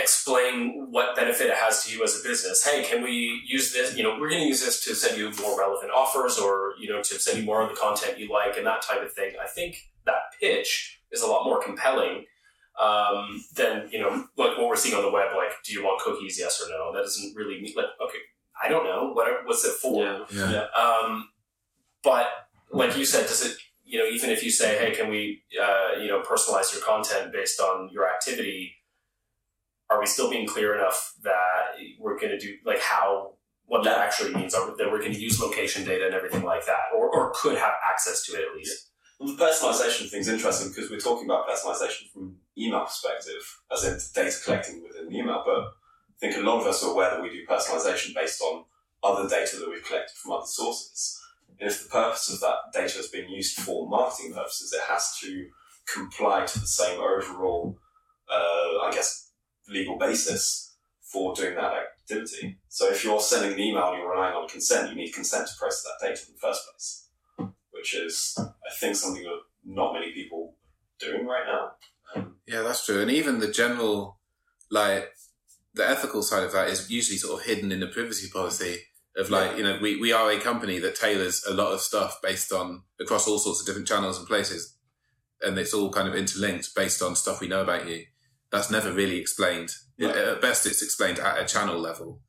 Speaker 2: explain what benefit it has to you as a business. Hey, can we use this? You know, we're going to use this to send you more relevant offers, or you know, to send you more of the content you like, and that type of thing. I think that pitch is a lot more compelling um, than you know, like what we're seeing on the web. Like, do you want cookies? Yes or no? That doesn't really mean like okay. I don't know. What what's it for?
Speaker 4: Yeah.
Speaker 1: Yeah.
Speaker 2: Um, but like you said, does it, you know, even if you say, hey, can we, uh, you know, personalize your content based on your activity, are we still being clear enough that we're going to do, like, how, what that actually means, are, that we're going to use location data and everything like that, or, or could have access to it at least?
Speaker 3: Well, the personalization thing's interesting because we're talking about personalization from email perspective, as in data collecting within the email, but I think a lot of us are aware that we do personalization based on other data that we've collected from other sources. And if the purpose of that data is being used for marketing purposes, it has to comply to the same overall, uh, I guess, legal basis for doing that activity. So if you're sending an email and you're relying on consent, you need consent to process that data in the first place, which is, I think, something that not many people are doing right now. Um,
Speaker 1: Yeah, that's true. And even the general, like, the ethical side of that is usually sort of hidden in the privacy policy of like, you know, we, we are a company that tailors a lot of stuff based on across all sorts of different channels and places. And it's all kind of interlinked based on stuff we know about you. That's never really explained. At best, it's explained at a channel level.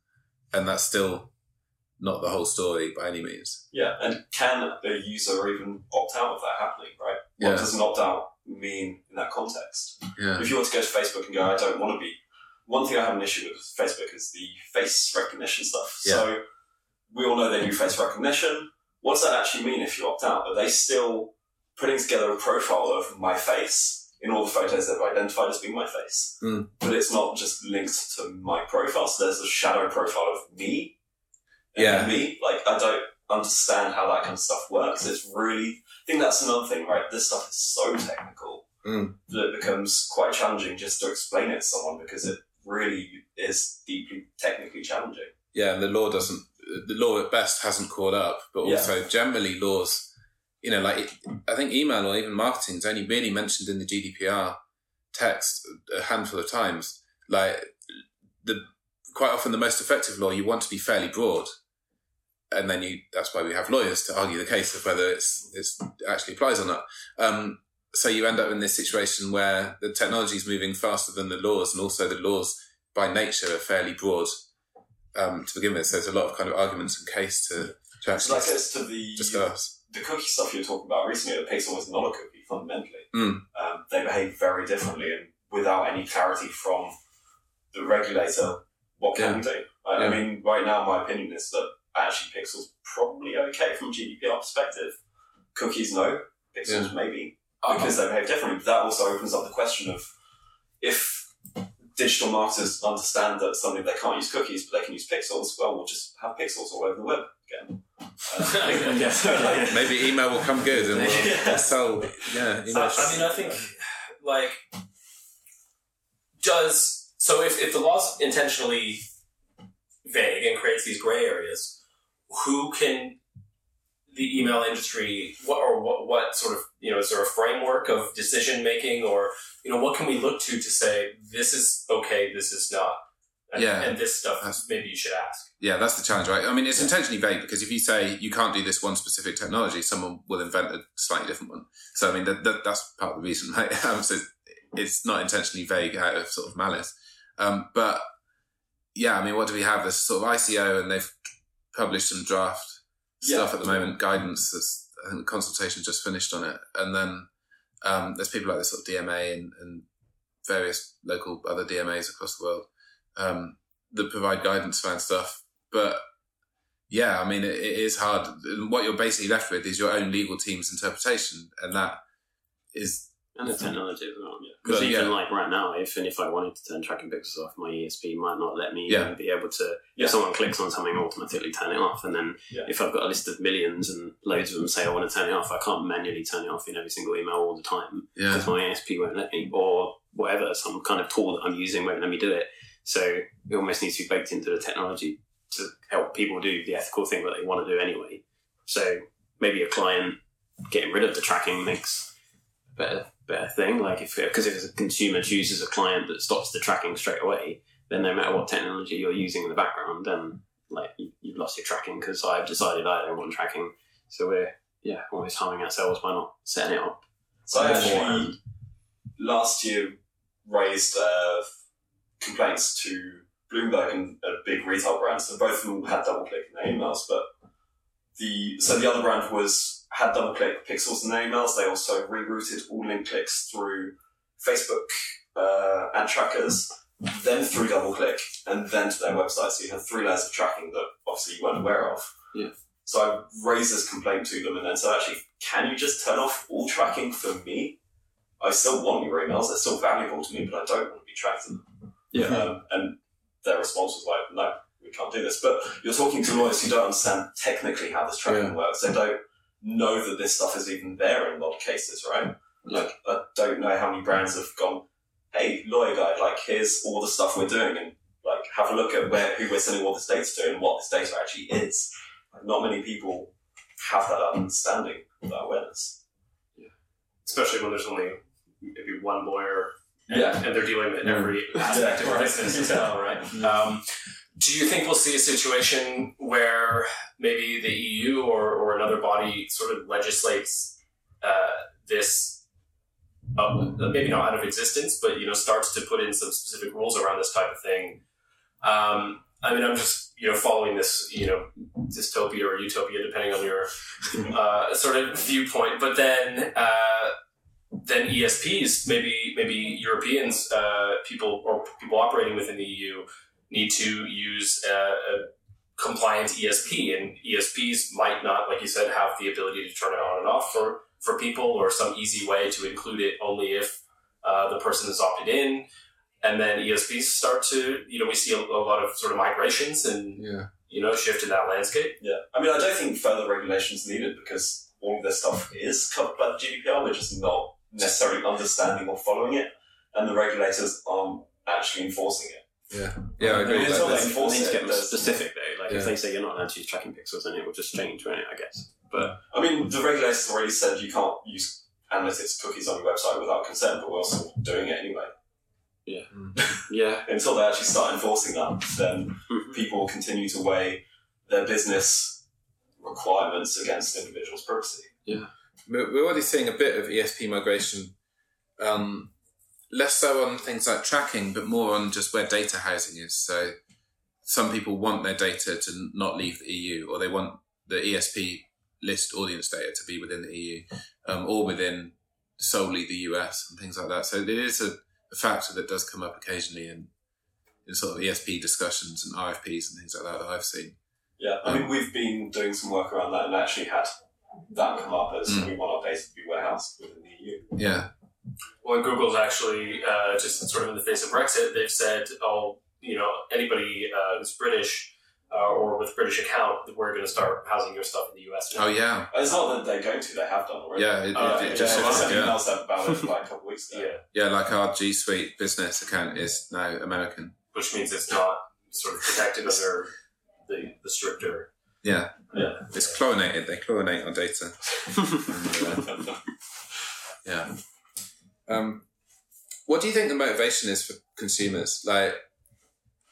Speaker 1: And that's still not the whole story by any means.
Speaker 3: yeah, and can the user even opt out of that happening, right? What
Speaker 1: Yeah.
Speaker 3: does an opt out mean in that context?
Speaker 1: Yeah.
Speaker 3: If you want to go to Facebook and go, I don't want to be. One thing I have an issue with Facebook is the face recognition stuff.
Speaker 1: Yeah.
Speaker 3: So we all know they do face recognition. What does that actually mean if you opt out? Are they still putting together a profile of my face in all the photos they've identified as being my face?
Speaker 1: Mm.
Speaker 3: But it's not just linked to my profile. So there's a shadow profile of me. and
Speaker 1: Yeah.
Speaker 3: Me. Like, I don't understand how that kind of stuff works. It's really, I think that's another thing, right? This stuff is so technical
Speaker 1: Mm.
Speaker 3: that it becomes quite challenging just to explain it to someone because it really is deeply technically challenging.
Speaker 1: Yeah, and the law doesn't. The law at best hasn't caught up, but
Speaker 3: Yeah.
Speaker 1: also generally laws. You know, like I think email or even marketing is only really mentioned in the GDPR text a handful of times. Like the quite often the most effective law you want to be fairly broad, and then you that's why we have lawyers to argue the case of whether it's it's actually applies or not. Um, so you end up in this situation where the technology is moving faster than the laws, and also the laws by nature are fairly broad um, to begin with. So there's a lot of kind of arguments and case to, to actually
Speaker 3: that goes to the
Speaker 1: discuss.
Speaker 3: The cookie stuff you were talking about recently. the pixel is not a cookie fundamentally.
Speaker 1: Mm.
Speaker 3: Um, they behave very differently, and without any clarity from the regulator, what can
Speaker 1: Yeah.
Speaker 3: we do? I, I mean, right now, my opinion is that actually pixels probably okay from GDPR perspective. Cookies, no. Pixels, maybe because they behave differently. But that also opens up the question of if digital marketers understand that suddenly they can't use cookies but they can use pixels, well, we'll just have pixels all over the web again. Uh,
Speaker 2: Yeah.
Speaker 1: Maybe email will come good and we'll
Speaker 3: Yeah.
Speaker 1: sell. Yeah, email.
Speaker 2: I, I mean, I think like does so if if the law's intentionally vague and creates these gray areas, who can the email industry what or what what sort of you know is there a framework of decision making or you know what can we look to to say this is okay this is not and,
Speaker 1: Yeah.
Speaker 2: and this stuff
Speaker 1: That's-
Speaker 2: maybe you should ask
Speaker 1: yeah, that's the challenge, right? I mean, it's intentionally vague because if you say you can't do this one specific technology, someone will invent a slightly different one. So, I mean, that, that, that's part of the reason, right? Um, so it's not intentionally vague out of sort of malice. Um, but yeah, I mean, what do we have? This sort of ICO and they've published some draft stuff at the moment, guidance. That's, I think the consultation just finished on it. And then um, there's people like the sort of DMA and, and various local other DMAs across the world um, that provide guidance around stuff. But yeah, I mean, it, it is hard. And What you're basically left with is your own legal team's interpretation, and that is
Speaker 4: And the technology as well. Yeah.
Speaker 1: Because
Speaker 4: even
Speaker 1: yeah.
Speaker 4: like right now, if and if I wanted to turn tracking pixels off, my ESP might not let me
Speaker 1: Yeah.
Speaker 4: be able to.
Speaker 3: Yeah.
Speaker 4: If someone clicks on something, automatically turn it off. And then
Speaker 3: Yeah.
Speaker 4: if I've got a list of millions and loads of them say I want to turn it off, I can't manually turn it off in every single email all the time
Speaker 1: yeah,
Speaker 4: because my ESP won't let me, or whatever some kind of tool that I'm using won't let me do it. So it almost needs to be baked into the technology to help people do the ethical thing that they want to do anyway. So maybe a client getting rid of the tracking makes a better better thing. Like if because if a consumer chooses a client that stops the tracking straight away, then no matter what technology you're using in the background, then like you, you've lost your tracking because I've decided I don't want tracking. So we're yeah almost harming ourselves by not setting it up.
Speaker 3: So I actually last year raised uh, complaints to Bloomberg and a big retail brand. So both of them had double click in their emails, but the so the other brand was had double click pixels in their emails. They also rerouted all link clicks through Facebook uh, ad trackers, then through double click, and then to their website. So you had three layers of tracking that obviously you weren't aware of.
Speaker 4: Yeah.
Speaker 3: So I raised this complaint to them, and then said, actually, can you just turn off all tracking for me? I still want your emails; they're still valuable to me, but I don't want to be tracked in them.
Speaker 4: Yeah.
Speaker 3: Um, and their response was like, no, we can't do this. But you're talking to lawyers who don't understand technically how this tracking
Speaker 1: Yeah.
Speaker 3: works. They don't know that this stuff is even there in a lot of cases, right? Like, I don't know how many brands have gone, hey, lawyer guy, like, here's all the stuff we're doing, and like, have a look at where who we're sending all this data to and what this data actually is. Like, not many people have that understanding, of that awareness. Yeah.
Speaker 2: Especially when there's only maybe one lawyer and,
Speaker 3: Yeah.
Speaker 2: and they're dealing with every aspect of
Speaker 3: Yeah.
Speaker 2: business as well, right? Um, do you think we'll see a situation where maybe the EU or, or another body sort of legislates uh, this, uh, maybe not out of existence, but you know starts to put in some specific rules around this type of thing? Um, I mean, I'm just you know following this you know dystopia or utopia, depending on your uh, sort of viewpoint. But then uh, then ESPs, maybe maybe Europeans, uh, people or people operating within the EU need to use a, a compliant ESP, and ESPs might not, like you said, have the ability to turn it on and off for for people, or some easy way to include it only if uh, the person is opted in. And then ESPs start to, you know, we see a, a lot of sort of migrations and
Speaker 1: Yeah.
Speaker 2: you know shift in that landscape.
Speaker 3: Yeah, I mean, I don't think further regulation is needed because all of this stuff is covered by the GDPR. We're just not necessarily understanding or following it, and the regulators aren't actually enforcing it.
Speaker 1: Yeah. Yeah, I agree
Speaker 3: mean,
Speaker 1: with
Speaker 3: it's
Speaker 1: that.
Speaker 3: not like-
Speaker 1: There's-
Speaker 3: enforce
Speaker 4: need to
Speaker 3: it,
Speaker 4: get specific though. Like
Speaker 1: Yeah.
Speaker 4: if they say you're not allowed to use tracking pixels, then it will just change, won't it? I guess. But
Speaker 3: I mean, the regulators already said you can't use analytics cookies on your website without consent, but we're still doing it anyway.
Speaker 4: yeah, yeah.
Speaker 3: Until they actually start enforcing that, then
Speaker 4: Mhm.
Speaker 3: people will continue to weigh their business requirements against individuals' privacy.
Speaker 1: We're we're already seeing a bit of ESP migration, um, less so on things like tracking, but more on just where data housing is. So some people want their data to not leave the EU, or they want the ESP list audience data to be within the EU, um, or within solely the US and things like that. So it is a, a factor that does come up occasionally in, in sort of ESP discussions and RFPs and things like that that I've seen.
Speaker 3: Yeah, I mean, we've been doing some work around that and actually had that come up as
Speaker 1: Mm.
Speaker 3: we want our data to be warehoused within the EU.
Speaker 1: Yeah,
Speaker 2: When Google's actually uh, just sort of in the face of Brexit, they've said, "Oh, you know, anybody uh, who's British uh, or with British account, we're going to start housing your stuff in the US." now."
Speaker 1: oh yeah,
Speaker 3: It's not that they're going to; they have done already.
Speaker 1: yeah. It,
Speaker 2: Oh,
Speaker 1: it,
Speaker 2: okay.
Speaker 1: it just
Speaker 3: yeah,
Speaker 2: Yeah,
Speaker 3: I
Speaker 1: yeah.
Speaker 3: sent emails about it like a couple of weeks ago.
Speaker 2: yeah,
Speaker 1: Yeah, like our G Suite business account is now American.
Speaker 2: which means it's not sort of protected under the the stricter.
Speaker 1: Yeah,
Speaker 2: Yeah,
Speaker 1: it's chlorinated. They chlorinate our data. And, uh, yeah. Um, what do you think the motivation is for consumers? Like,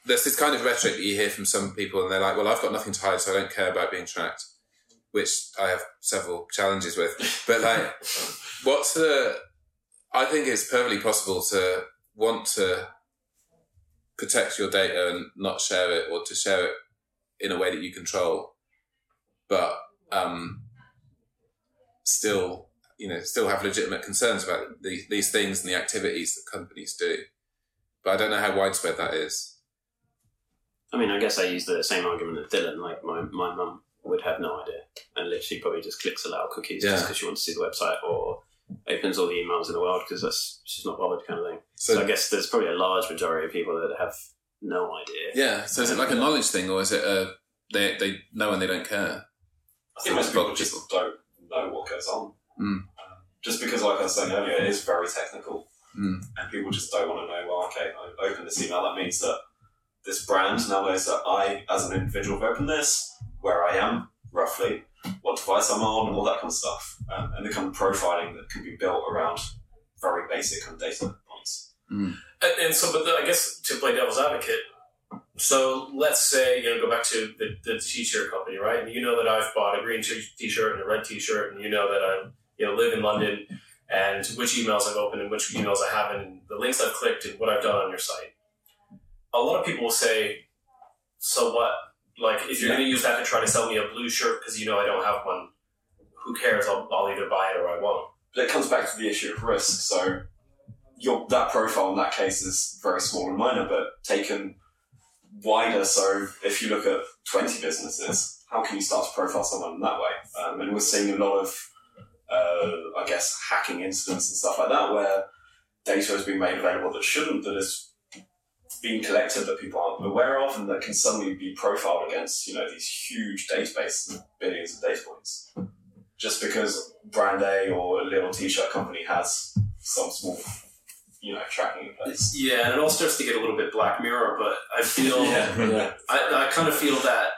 Speaker 1: there's this kind of rhetoric that you hear from some people, and they're like, "Well, I've got nothing to hide, so I don't care about being tracked," which I have several challenges with. But like, what's the? I think it's perfectly possible to want to protect your data and not share it, or to share it in a way that you control, but um, still, you know, still have legitimate concerns about the, these things and the activities that companies do. But I don't know how widespread that is.
Speaker 4: I mean, I guess I use the same argument as Dylan. Like my my mum would have no idea, and literally probably just clicks allow cookies just because she wants to see the website, or opens all the emails in the world because that's she's not bothered, kind of thing. So,
Speaker 1: So,
Speaker 4: I guess there's probably a large majority of people that have no idea.
Speaker 1: yeah. So is it like a knowledge thing, or is it a they they know and they don't care?
Speaker 3: I think most people just don't know what goes on.
Speaker 1: Mm.
Speaker 3: Um, just because, like I was saying earlier, it is very technical,
Speaker 1: Mm.
Speaker 3: and people just don't want to know. Well, okay, I open this email. That means that this brand now knows that I, as an individual, have opened this, where I am roughly, what device I'm on, and all that kind of stuff, um, and the kind of profiling that can be built around very basic kind of data points.
Speaker 2: And, and so, but the, I guess to play devil's advocate, so let's say you know go back to the, the t-shirt company, right? And you know that I've bought a green t-shirt and a red t-shirt, and you know that I you know live in London, and which emails I've opened and which emails I haven't, and the links I've clicked and what I've done on your site. A lot of people will say, "So what? Like, if you're
Speaker 3: Yeah.
Speaker 2: going to use that to try to sell me a blue shirt because you know I don't have one, who cares? I'll, I'll either buy it or I won't."
Speaker 3: But it comes back to the issue of risk. So your that profile in that case is very small and minor, but taken wider. So if you look at twenty businesses, how can you start to profile someone that way? Um, and we're seeing a lot of, uh, I guess, hacking incidents and stuff like that, where data has been made available that shouldn't, that is being collected that people aren't aware of, and that can suddenly be profiled against you know these huge databases billions of data points just because brand A or a little t-shirt company has some small, you know, tracking in place.
Speaker 2: Yeah, and it all starts to get a little bit Black Mirror, but I feel
Speaker 3: yeah.
Speaker 2: I, I kind of feel that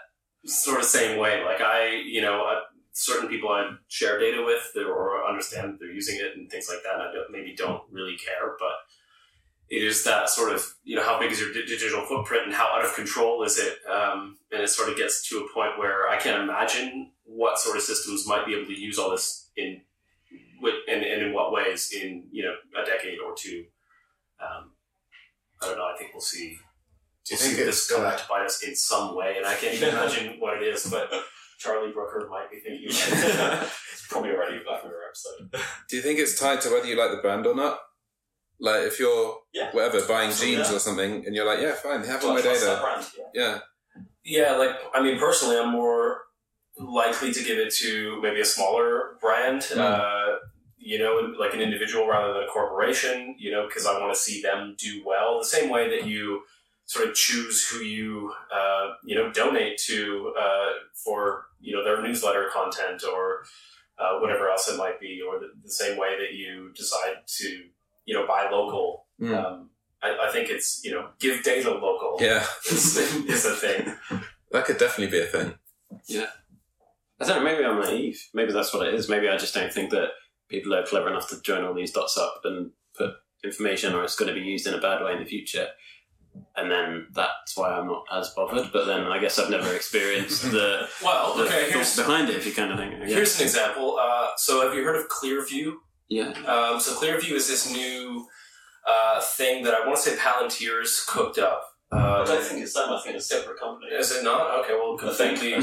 Speaker 2: sort of same way. Like I, you know, I, certain people I share data with or understand they're using it and things like that. And I don't, maybe don't really care, but it is that sort of, you know, how big is your digital footprint and how out of control is it? Um, and it sort of gets to a point where I can't imagine what sort of systems might be able to use all this in, with, and, and in what ways in, you know, a decade or two. Um, I don't know. I think we'll see.
Speaker 1: Do you
Speaker 2: We'll
Speaker 1: think
Speaker 2: see
Speaker 1: it's
Speaker 2: this come
Speaker 1: uh,
Speaker 2: back to bite us in some way, and I can't even imagine what it is. But Charlie Brooker might be thinking. About it.
Speaker 3: it's probably already a Black Mirror episode.
Speaker 1: Do you think it's tied to whether you like the brand or not? Like if you're
Speaker 3: Yeah.
Speaker 1: whatever buying
Speaker 3: Absolutely,
Speaker 1: jeans
Speaker 3: yeah.
Speaker 1: or something, and you're like, yeah, fine, have all my
Speaker 3: trust that
Speaker 1: data.
Speaker 3: brand? Yeah.
Speaker 1: Yeah.
Speaker 2: Yeah, like I mean, personally, I'm more likely to give it to maybe a smaller brand,
Speaker 1: Mm.
Speaker 2: uh, you know, like an individual rather than a corporation, you know, because I want to see them do well. The same way that you sort of choose who you, uh, you know, donate to uh, for, you know, their newsletter content or uh, whatever else it might be, or the, the same way that you decide to, you know, buy local.
Speaker 1: Mm.
Speaker 2: Um, I, I think it's, you know, give data local
Speaker 1: Yeah,
Speaker 2: is, is a thing.
Speaker 1: that could definitely be a thing. Yeah.
Speaker 4: I don't know. Maybe I'm naive. Maybe that's what it is. Maybe I just don't think that people are clever enough to join all these dots up and put information, or it's going to be used in a bad way in the future. And then that's why I'm not as bothered. But then I guess I've never experienced the,
Speaker 2: Well,
Speaker 4: the
Speaker 2: okay, here's,
Speaker 4: behind it, if you kind of think. Yeah.
Speaker 2: here's an example. Uh, so, have you heard of Clearview?
Speaker 4: yeah.
Speaker 2: Um, so, Clearview is this new uh, thing that I want to say Palantir's cooked up.
Speaker 3: I
Speaker 2: Uh,
Speaker 3: don't think it's them. I think it's a separate company.
Speaker 2: is it not? Okay, well,
Speaker 3: I think-
Speaker 2: completely.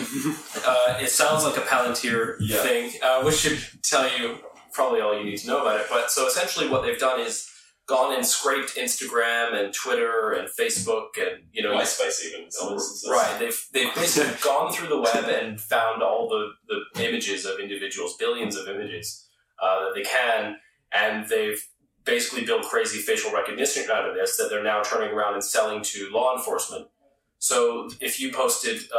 Speaker 2: Uh, it sounds like a Palantir
Speaker 3: Yeah.
Speaker 2: thing, uh, which should tell you probably all you need to know about it. But so essentially, what they've done is gone and scraped Instagram and Twitter and Facebook and you know
Speaker 3: MySpace even in some instances.
Speaker 2: Right. They've they've basically gone through the web and found all the, the images of individuals, billions of images uh, that they can, and they've basically built crazy facial recognition out of this that they're now turning around and selling to law enforcement. So if you posted uh,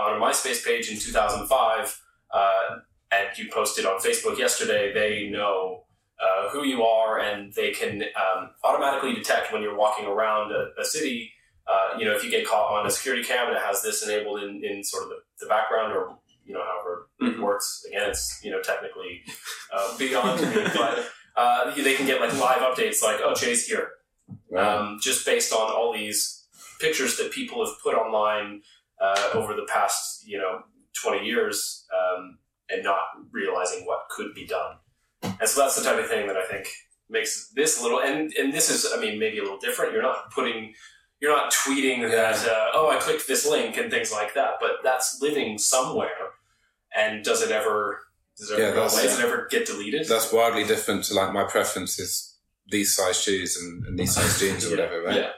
Speaker 2: on a MySpace page in 2005 uh, and you posted on Facebook yesterday, they know. Uh, who you are, and they can um, automatically detect when you're walking around a, a city uh, you know, if you get caught on a security cam and it has this enabled in, in sort of the, the background or, you know, however it
Speaker 4: Mhm.
Speaker 2: works, again, it's, you know, technically uh, beyond me, but uh, they can get like live updates like, oh, Jay's here. Um, just based on all these pictures that people have put online uh, over the past, you know, 20 years um, and not realizing what could be done. And so that's the type of thing that I think makes this a little, and, and this is, I mean, maybe a little different. You're not putting you're not tweeting that uh, oh I clicked this link and things like that, but that's living somewhere. And does it ever does it
Speaker 1: Yeah,
Speaker 2: ever go away? Does it ever get deleted?
Speaker 1: That's wildly different to like my preference is these size shoes and, and these size jeans or
Speaker 2: Yeah.
Speaker 1: whatever, right?
Speaker 2: Yeah.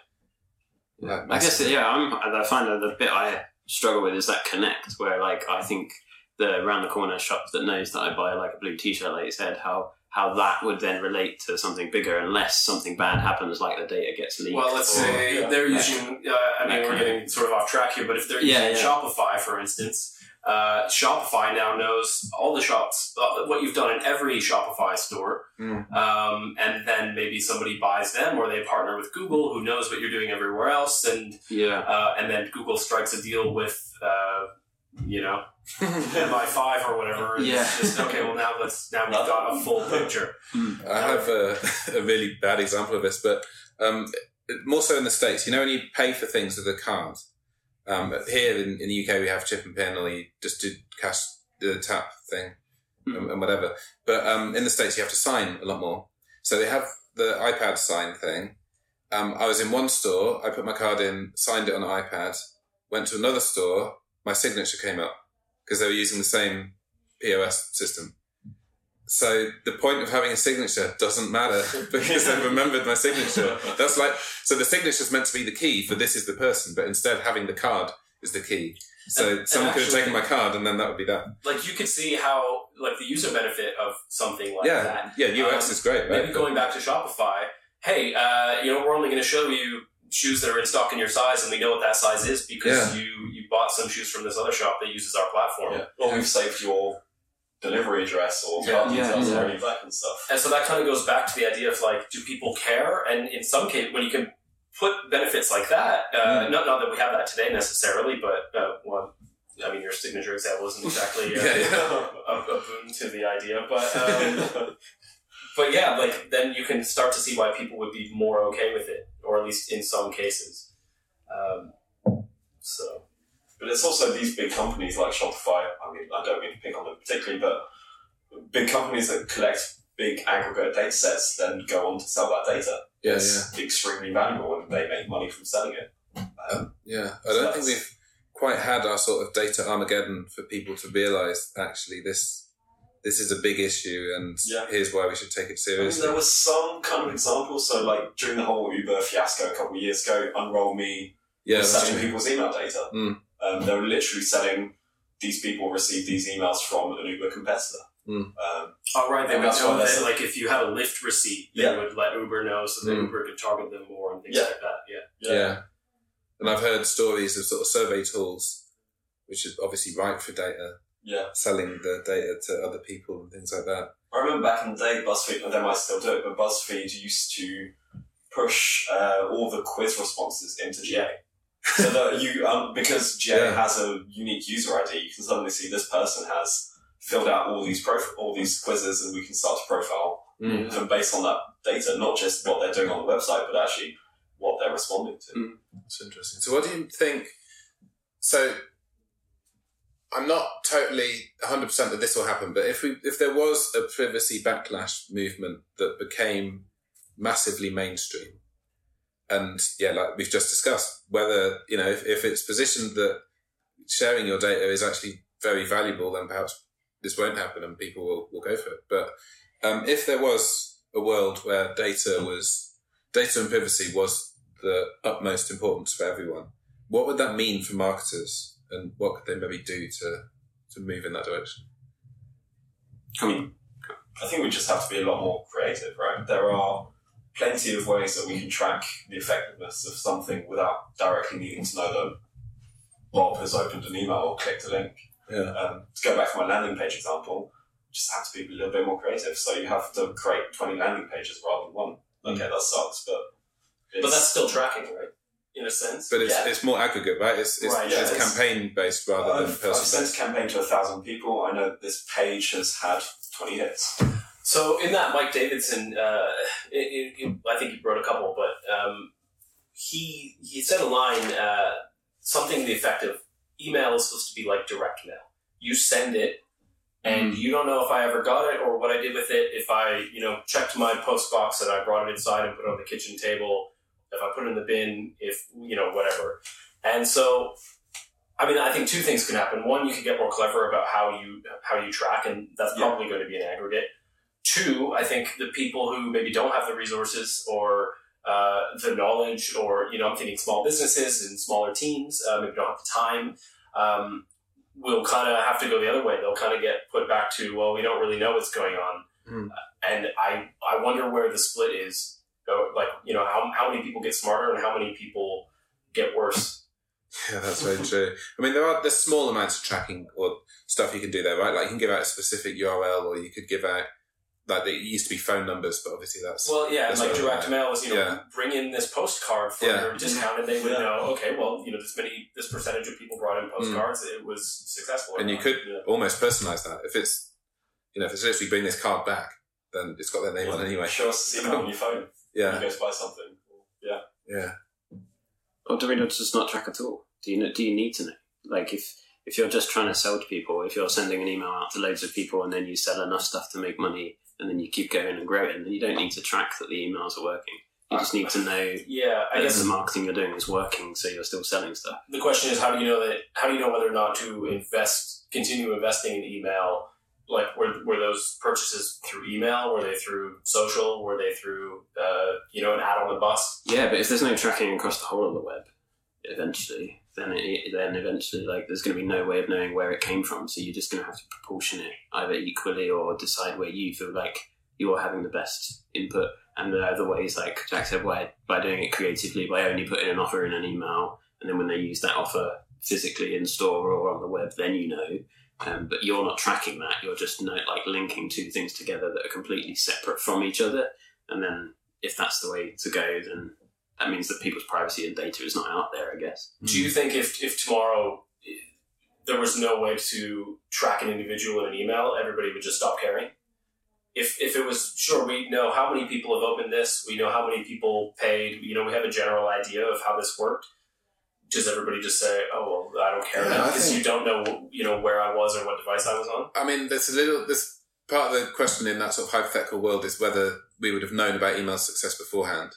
Speaker 1: Like,
Speaker 4: I guess yeah, I'm, I find that the bit I struggle with is that connect, where like I think the round the corner shop that knows that I buy like a blue t-shirt, like you said, how how that would then relate to something bigger, unless something bad happens, like the data gets leaked.
Speaker 2: Well, let's
Speaker 4: or-
Speaker 2: say
Speaker 3: yeah.
Speaker 2: they're
Speaker 4: Yeah.
Speaker 2: using. Uh, I mean, we're getting sort of off track here, but if they're
Speaker 4: Yeah,
Speaker 2: using
Speaker 4: yeah.
Speaker 2: Shopify, for instance, uh, Shopify now knows all the shops, uh, what you've done in every Shopify store,
Speaker 1: Mm.
Speaker 2: um, and then maybe somebody buys them, or they partner with Google, who knows what you're doing everywhere else, and
Speaker 4: yeah,
Speaker 2: uh, and then Google strikes a deal with. You know, by five or whatever. And
Speaker 4: Yeah.
Speaker 2: It's just, okay, well now let's now we've got a full picture.
Speaker 1: I have a, a really bad example of this, but um, more so in the States. You know, when you pay for things with a card, um, here in, in the UK, we have chip and pin, or you just do cash, the tap thing, and, and whatever. But um, in the States, you have to sign a lot more. So they have the iPad sign thing. Um, I was in one store, I put my card in, signed it on an iPad, went to another store, my signature came up because they were using the same POS system. So the point of having a signature doesn't matter because they've remembered my signature. That's like so the signature is meant to be the key for this is the person, but instead having the card is the key. So
Speaker 2: And- and
Speaker 1: someone could have taken my card and then that would be that.
Speaker 2: Like you could see how like the user benefit of something like
Speaker 1: yeah,
Speaker 2: that.
Speaker 1: yeah. UX
Speaker 2: Um,
Speaker 1: is great, right?
Speaker 2: Maybe going back to Shopify, hey, uh, you know, we're only going to show you shoes that are in stock in your size, and we know what that size is because you you bought some shoes from this other shop that uses our platform.
Speaker 3: Yeah. Or we've saved your delivery address or
Speaker 2: Yeah.
Speaker 3: card
Speaker 4: Yeah,
Speaker 3: details
Speaker 4: yeah.
Speaker 3: or any of that stuff.
Speaker 2: And so that kind of goes back to the idea of like, do people care? And in some case, when you can put benefits like that, uh,
Speaker 1: Mm.
Speaker 2: not, not that we have that today necessarily, but uh, one, I mean, your signature example isn't exactly uh,
Speaker 1: Yeah, yeah.
Speaker 2: A, a boon to the idea, but um, but yeah, like then you can start to see why people would be more okay with it, or at least in some cases. Um, so
Speaker 3: But it's also these big companies like Shopify. I mean, I don't mean to pick on them particularly, but big companies that collect big aggregate data sets then go on to sell that data.
Speaker 1: yeah, yeah,
Speaker 3: it's extremely valuable and they make money from selling it. Um,
Speaker 1: yeah. I
Speaker 3: So
Speaker 1: don't think we've quite had our sort of data Armageddon for people to realise actually this this is a big issue and
Speaker 3: Yeah.
Speaker 1: here's why we should take it
Speaker 3: I mean,
Speaker 1: seriously.
Speaker 3: there was some kind of example, So, like during the whole Uber fiasco a couple of years ago, Unroll Me
Speaker 1: yeah,
Speaker 3: was selling
Speaker 1: true.
Speaker 3: people's email data.
Speaker 1: Mm.
Speaker 3: Um, they were literally selling these people received these emails from an Uber competitor.
Speaker 1: Mm.
Speaker 3: Um,
Speaker 2: Oh, right. They would
Speaker 3: that's
Speaker 2: know that, like, if you had a Lyft receipt, they
Speaker 3: Yeah.
Speaker 2: would let Uber know so that
Speaker 1: Mm.
Speaker 2: Uber could target them more and things
Speaker 3: Yeah.
Speaker 2: like that. Yeah.
Speaker 1: Yeah. And I've heard stories of sort of survey tools, which is obviously right for data,
Speaker 3: yeah.
Speaker 1: selling the data to other people and things like that.
Speaker 3: I remember back in the day, BuzzFeed, and they might still do it, but BuzzFeed used to push uh, all the quiz responses into GA. so that you, um, because GA
Speaker 1: Yeah.
Speaker 3: has a unique user ID, you can suddenly see this person has filled out all these prof- all these quizzes, and we can start to profile
Speaker 1: Mm.
Speaker 3: them based on that data, not just what they're doing on the website, but actually what they're responding to.
Speaker 1: Mm. That's interesting. So, what do you think? So, I'm not totally 100% that this will happen, but if we if there was a privacy backlash movement that became massively mainstream, and yeah, like we've just discussed, whether you know if, if it's positioned that sharing your data is actually very valuable, then perhaps this won't happen and people will, will go for it. But um, if there was a world where data was data and privacy was the utmost importance for everyone, what would that mean for marketers, and what could they maybe do to to move in that direction?
Speaker 3: I mean, I think we just have to be a lot more creative, right? There are plenty of ways that we can track the effectiveness of something without directly needing to know that Bob has opened an email or clicked a link.
Speaker 1: Yeah.
Speaker 3: Um, to go back to my landing page example, just have to be a little bit more creative. So you have to create 20 landing pages rather than one. Okay, that sucks, but
Speaker 2: But that's still tracking, right? In a sense.
Speaker 1: But it's,
Speaker 3: Yeah.
Speaker 1: it's more aggregate, right? It's it's,
Speaker 2: Right,
Speaker 3: yeah, it's-
Speaker 1: campaign based rather than
Speaker 3: I've, I've sent a campaign to a thousand people. I know this page has had 20 hits.
Speaker 2: So in that, Mike Davidson, uh, it, it, it, I think he wrote a couple, but um, he he said a line, uh, something to the effect of, "Email is supposed to be like direct mail. You send it, and you don't know if I ever got it or what I did with it. If I, you know, checked my post box and I brought it inside and put it on the kitchen table, if I put it in the bin, if you know, whatever. And so." I mean, I think two things can happen. One, you can get more clever about how you how you track, and that's
Speaker 3: Yeah.
Speaker 2: probably going to be an aggregate. Two, I think the people who maybe don't have the resources or uh, the knowledge, or you know, I'm thinking small businesses and smaller teams, uh, maybe don't have the time, um, will kind of have to go the other way. They'll kind of get put back to, well, we don't really know what's going on,
Speaker 1: Hmm.
Speaker 2: and I I wonder where the split is. Like, you know, how how many people get smarter and how many people get worse.
Speaker 1: Yeah, that's very true. I mean, there are there's small amounts of tracking or stuff you can do there, right? Like you can give out a specific URL, or you could give out like it used to be phone numbers, but obviously that's
Speaker 2: Well, yeah, and
Speaker 1: That's
Speaker 2: like direct mail is, you know,
Speaker 1: Yeah.
Speaker 2: bring in this postcard for
Speaker 1: Yeah.
Speaker 2: your discount, and they would
Speaker 3: Yeah.
Speaker 2: know, okay, well, you know, this many, this percentage of people brought in mm. postcards, it was successful.
Speaker 1: and you
Speaker 2: not.
Speaker 1: could
Speaker 2: Yeah.
Speaker 1: almost personalize that if it's you know if it's literally bring this card back, then it's got their name on anyway.
Speaker 3: Show us this email on your phone.
Speaker 1: Yeah,
Speaker 3: You go to buy something. Yeah.
Speaker 1: yeah.
Speaker 4: Or do we not just not track at all? Do you know, do you need to know? Like if if you're just trying to sell to people, if you're sending an email out to loads of people and then you sell enough stuff to make money and then you keep going and growing, then you don't need to track that the emails are working. You just need to uh, know
Speaker 2: Yeah, I
Speaker 4: that
Speaker 2: guess
Speaker 4: the marketing you're doing is working, so you're still selling stuff.
Speaker 2: the question is, how do you know that? How do you know whether or not to invest, continue investing in email? Like, were, were those purchases through email? Were they through social? Were they through, uh, you know, an ad on the bus?
Speaker 4: Yeah, but if there's no tracking across the whole of the web, eventually, then it, then eventually, like, there's going to be no way of knowing where it came from. So you're just going to have to proportion it either equally or decide where you feel like you are having the best input. And are other ways, like Jack said, by by doing it creatively, by only putting an offer in an email, and then when they use that offer physically in store or on the web, then you know. Um, but you're not tracking that. You're just like linking two things together that are completely separate from each other. And then if that's the way to go, then that means that people's privacy and data is not out there, I guess.
Speaker 2: Do you think if, if tomorrow eh, there was no way to track an individual in an email, everybody would just stop caring? If, if it was, sure, we know how many people have opened this, we know how many people paid, you know, we have a general idea of how this worked. Does everybody just say, oh, well, I don't care
Speaker 1: Yeah,
Speaker 2: now because
Speaker 1: think-
Speaker 2: you don't know, you know, where I was or what device I was on?
Speaker 1: I mean, there's a little. This part of the question in that sort of hypothetical world is whether we would have known about email success beforehand.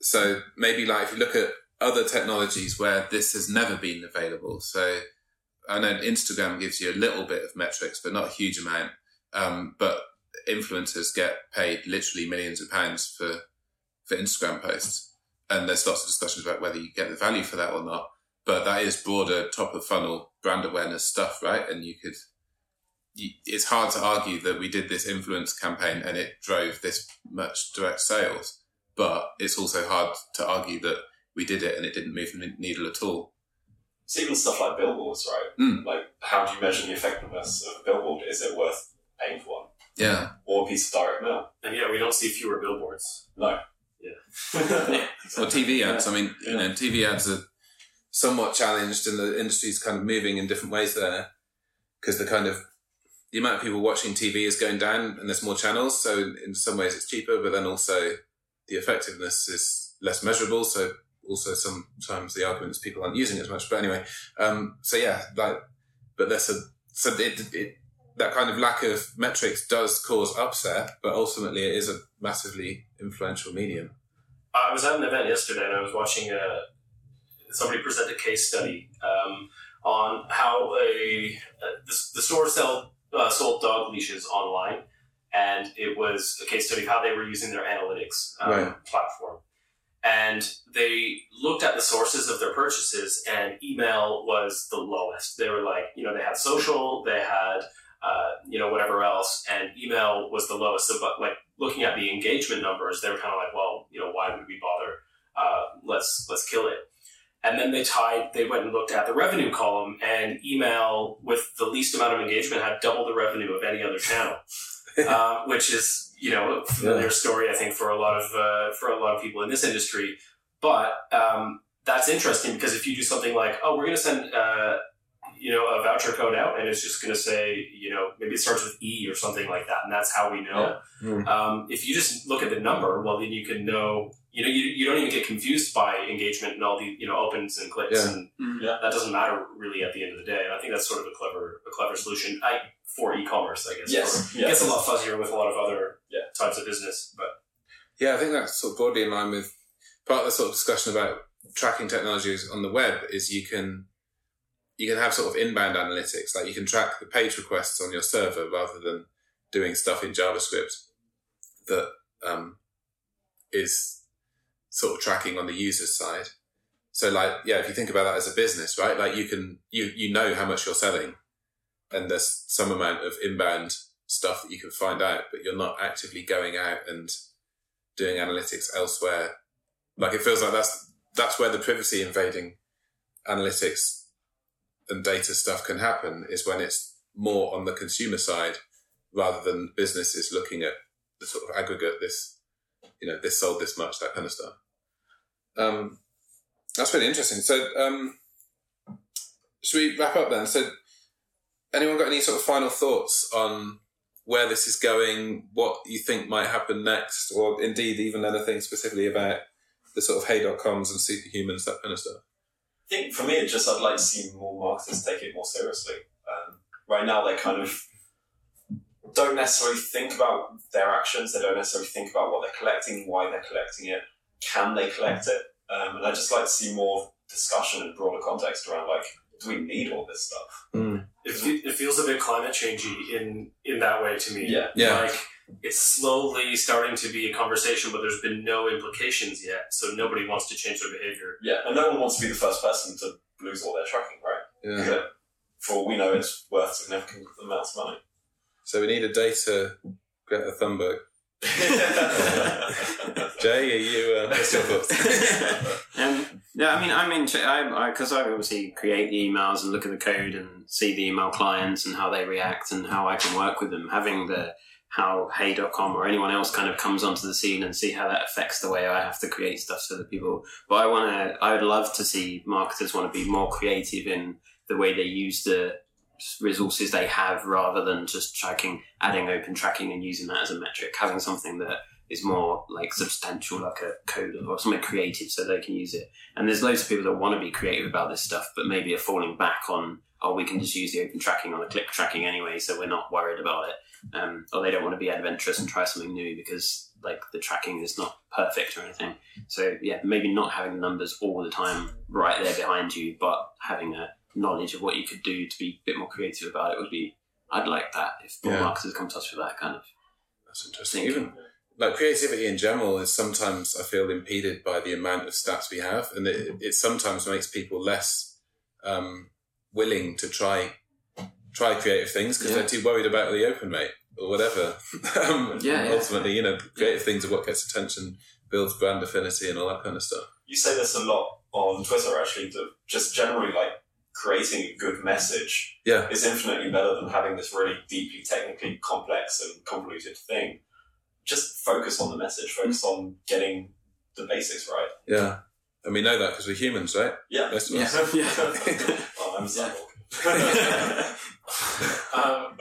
Speaker 1: So maybe, like, if you look at other technologies where this has never been available. So I know Instagram gives you a little bit of metrics, but not a huge amount. Um, but influencers get paid literally millions of pounds for for Instagram posts, and there's lots of discussions about whether you get the value for that or not. but that is broader top of funnel brand awareness stuff, right? And you could, you, it's hard to argue that we did this influence campaign and it drove this much direct sales, but it's also hard to argue that we did it and it didn't move the needle at all.
Speaker 3: It's even stuff like billboards, right?
Speaker 1: Mm.
Speaker 3: Like, how do you measure the effectiveness of a billboard? Is it worth paying for one?
Speaker 1: Yeah.
Speaker 3: Or a piece of direct mail?
Speaker 2: And yeah, we don't see fewer billboards.
Speaker 3: No.
Speaker 2: Yeah.
Speaker 1: Or TV ads. I mean, you know, TV ads are somewhat challenged and the industry's kind of moving in different ways there because the kind of the amount of people watching TV is going down and there's more channels. So in some ways it's cheaper, but then also the effectiveness is less measurable. So also sometimes the argument is people aren't using it as much. But anyway, um, so yeah, like, but there's a, so it, it, that kind of lack of metrics does cause upset, but ultimately it is a massively influential medium.
Speaker 2: I was at an event yesterday and I was watching a somebody present a case study um, on how a, uh, the, the store sell, uh, sold dog leashes online, and it was a case study of how they were using their analytics um,
Speaker 1: Right.
Speaker 2: platform. And they looked at the sources of their purchases, and email was the lowest. They were like, you know, they had social, they had, uh, you know, whatever else, and email was the lowest. So, but like looking at the engagement numbers, they were kind of like, well, you know, why would we bother? Uh, let's let's kill it. And then they tied. They went and looked at the revenue column, and email with the least amount of engagement had double the revenue of any other channel, uh, which is you know a familiar
Speaker 1: Yeah.
Speaker 2: story I think for a lot of uh, for a lot of people in this industry. But um, that's interesting because if you do something like, oh, we're going to send uh, you know a voucher code out, and it's just going to say you know maybe it starts with E or something like that, and that's how we know.
Speaker 1: Yeah. Mm.
Speaker 2: Um, if you just look at the number, well, then you can know. You know, you, you don't even get confused by engagement and all the you know opens and clicks,
Speaker 1: Yeah.
Speaker 2: and
Speaker 4: Mm.
Speaker 3: Yeah.
Speaker 2: that doesn't matter really at the end of the day. And I think that's sort of a clever a clever solution I, for e-commerce, I guess.
Speaker 3: Yes.
Speaker 2: Or- it gets a lot fuzzier with a lot of other
Speaker 3: Yeah.
Speaker 2: types of business, but
Speaker 1: Yeah, I think that's sort of broadly in line with part of the sort of discussion about tracking technologies on the web is you can you can have sort of inbound analytics, like you can track the page requests on your server rather than doing stuff in JavaScript that um, is sort of tracking on the user's side. So like, yeah, if you think about that as a business, right? Like you can, you, you know how much you're selling and there's some amount of inbound stuff that you can find out, but you're not actively going out and doing analytics elsewhere. Like it feels like that's, that's where the privacy invading analytics and data stuff can happen is when it's more on the consumer side rather than businesses looking at the sort of aggregate this, you know, this sold this much, that kind of stuff. Um, that's really interesting. So, um, should we wrap up then? So, anyone got any sort of final thoughts on where this is going, what you think might happen next, or indeed even anything specifically about the sort of hey.coms and superhumans, that kind of stuff?
Speaker 3: I think for me, it's just I'd like to see more marketers take it more seriously. Um, right now, they kind of don't necessarily think about their actions. They don't necessarily think about what they're collecting, why they're collecting it, can they collect it, um, and I'd just like to see more discussion and broader context around like, do we need all this stuff?
Speaker 2: it, it feels a bit climate changey in in that way to me.
Speaker 3: Yeah.
Speaker 1: Yeah.
Speaker 2: Like it's slowly starting to be a conversation, but there's been no implications yet, so nobody wants to change their behavior.
Speaker 3: Yeah, and no one wants to be the first person to lose all their tracking, right?
Speaker 1: Yeah.
Speaker 3: But for all we know, it's worth significant amounts of money.
Speaker 1: So we need a data Greta Thunberg. Jay, are you, uh, what's your thoughts?
Speaker 4: um, yeah, I mean, I'm in because I, because I, obviously create the emails and look at the code and see the email clients and how they react and how I can work with them. Having the how Hey.com or anyone else kind of comes onto the scene and see how that affects the way I have to create stuff for the people. But I want to, I would love to see marketers want to be more creative in the way they use the resources they have rather than just tracking, adding open tracking and using that as a metric. Having something that is more like substantial, like a code or something creative so they can use it. And there's loads of people that want to be creative about this stuff, but maybe are falling back on, oh, we can just use the open tracking on the click tracking anyway, so we're not worried about it. Um, or they don't want to be adventurous and try something new because like the tracking is not perfect or anything. So yeah, maybe not having the numbers all the time right there behind you, but having a knowledge of what you could do to be a bit more creative about it would be. I'd like that if more
Speaker 1: Yeah.
Speaker 4: marketers come to us with that kind of
Speaker 1: That's interesting.
Speaker 4: thinking.
Speaker 1: Even like creativity in general is sometimes I feel impeded by the amount of stats we have, and it, it sometimes makes people less um, willing to try try creative things because
Speaker 4: Yeah.
Speaker 1: they're too worried about the open rate or whatever. um,
Speaker 4: Yeah, yeah.
Speaker 1: ultimately, you know, creative things are what gets attention, builds brand affinity, and all that kind of stuff.
Speaker 3: You say this a lot on Twitter, actually, that just generally like creating a good message
Speaker 1: Yeah,
Speaker 3: is infinitely better than having this really deeply technically complex and convoluted thing. Just focus on the message, focus on getting the basics right.
Speaker 1: yeah. And we know that because we're humans, right?
Speaker 3: Yeah.
Speaker 1: Most of
Speaker 4: Yeah.
Speaker 1: us.
Speaker 4: Yeah.
Speaker 3: oh, I'm a
Speaker 4: Yeah.
Speaker 3: cyborg.
Speaker 2: Um,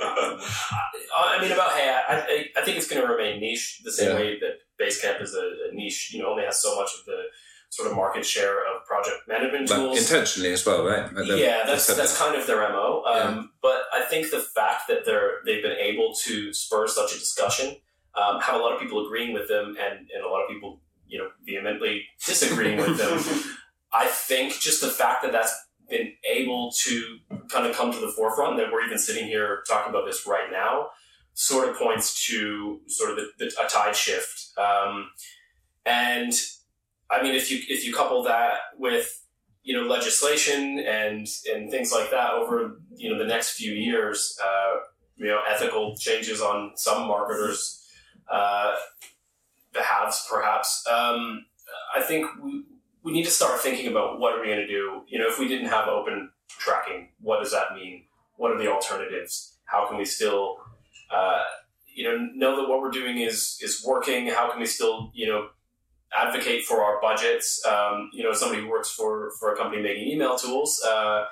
Speaker 2: I mean, about hey, I, I, I think it's going to remain niche the same
Speaker 1: Yeah.
Speaker 2: way that Basecamp is a, a niche. You know, only has so much of the sort of market share of project management tools.
Speaker 1: intentionally as well, right?
Speaker 2: Yeah, that's that's kind of their mo. Um, But I think the fact that they're they've been able to spur such a discussion, um, have a lot of people agreeing with them, and and a lot of people you know vehemently disagreeing with them. I think just the fact that that's been able to kind of come to the forefront, that we're even sitting here talking about this right now, sort of points to sort of the, the, a tide shift. Um, and I mean, if you if you couple that with you know legislation and and things like that over you know the next few years, uh, you know ethical changes on some marketers' uh, behalves, perhaps. Um, I think we, we need to start thinking about what are we going to do. You know, if we didn't have open tracking, what does that mean? What are the alternatives? How can we still, uh, you know, know that what we're doing is is working? How can we still, you know, advocate for our budgets? Um, you know, somebody who works for for a company making email tools. Uh,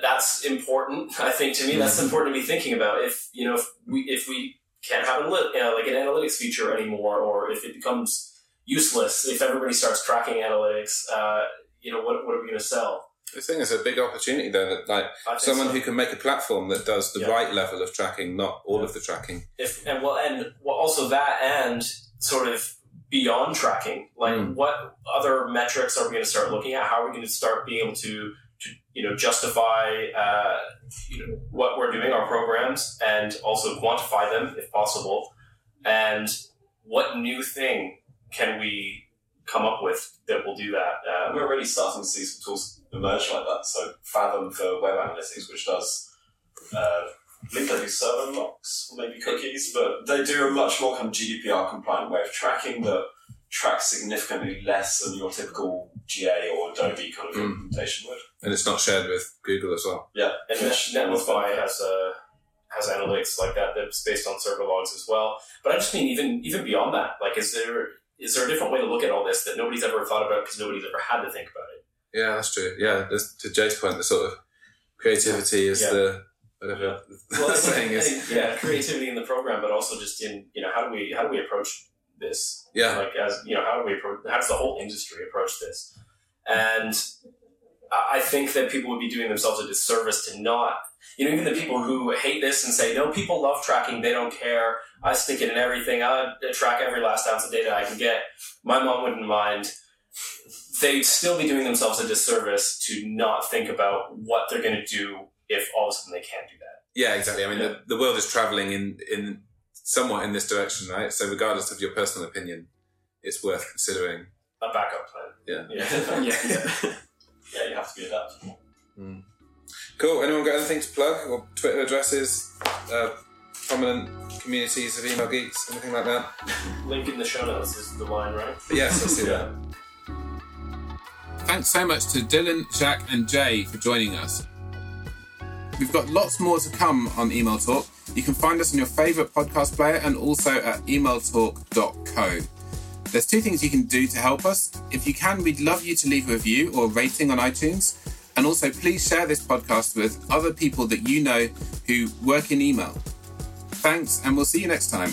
Speaker 2: that's important. I think to me, that's important to be thinking about. If you know, if we if we can't have an, you know, like an analytics feature anymore, or if it becomes useless, if everybody starts tracking analytics, uh, you know, what, what are we going to sell?
Speaker 1: I think it's a big opportunity though that like someone
Speaker 2: so.
Speaker 1: who can make a platform that does the
Speaker 2: Yeah.
Speaker 1: right level of tracking, not all of the tracking.
Speaker 2: if and well and well also that and sort of beyond tracking like
Speaker 1: Mm.
Speaker 2: what other metrics are we going to start looking at how are we going to start being able to to you know justify uh, you know what we're doing our programs and also quantify them if possible and what new thing can we come up with that will do that um,
Speaker 3: We're already starting to see some tools emerge like that. So Fathom for web analytics, which does, uh, I believe they do server logs or maybe cookies, but they do a much more kind of GDPR compliant way of tracking that tracks significantly less than your typical GA or Adobe kind of
Speaker 1: Mm.
Speaker 3: implementation would.
Speaker 1: And it's not shared with Google as well.
Speaker 3: Yeah,
Speaker 2: And
Speaker 3: Which-
Speaker 2: Netlify has uh, has analytics like that that's based on server logs as well. But I just mean even even beyond that, like is there is there a different way to look at all this that nobody's ever thought about because nobody's ever had to think about it?
Speaker 1: Yeah, that's true. Yeah, to Jay's point, the sort of creativity is
Speaker 2: Yeah.
Speaker 1: the whatever
Speaker 2: Well,
Speaker 1: the
Speaker 2: I
Speaker 1: saying is.
Speaker 2: think, yeah, creativity in the program, but also just in you know how do we how do we approach this?
Speaker 1: Yeah,
Speaker 2: Like as you know, how do we approach? How does the whole industry approach this? And I I think that people would be doing themselves a disservice to not. You know, even the people who hate this and say, "No, people love tracking. They don't care. I stick it in everything. I track every last ounce of data I can get." My mom wouldn't mind. They'd still be doing themselves a disservice to not think about what they're going to do if all of a sudden they can't do that.
Speaker 1: yeah, exactly. I mean,
Speaker 2: Yeah.
Speaker 1: the, the world is traveling in in somewhat in this direction, right? So, regardless of your personal opinion, it's worth considering.
Speaker 2: A backup plan.
Speaker 1: Yeah.
Speaker 2: Yeah.
Speaker 4: yeah.
Speaker 3: yeah, you have to be adaptable.
Speaker 1: Cool. Anyone got anything to plug or Twitter addresses, uh, prominent communities of email geeks, anything like that?
Speaker 2: Link in the show notes is the line, right?
Speaker 1: Yes, I see that. Thanks so much to Dylan, Jack, and Jay for joining us. We've got lots more to come on Email Talk. You can find us on your favourite podcast player and also at emailtalk.co. There's two things you can do to help us. If you can, we'd love you to leave a review or rating on iTunes. And also, please share this podcast with other people that you know who work in email. Thanks, and we'll see you next time.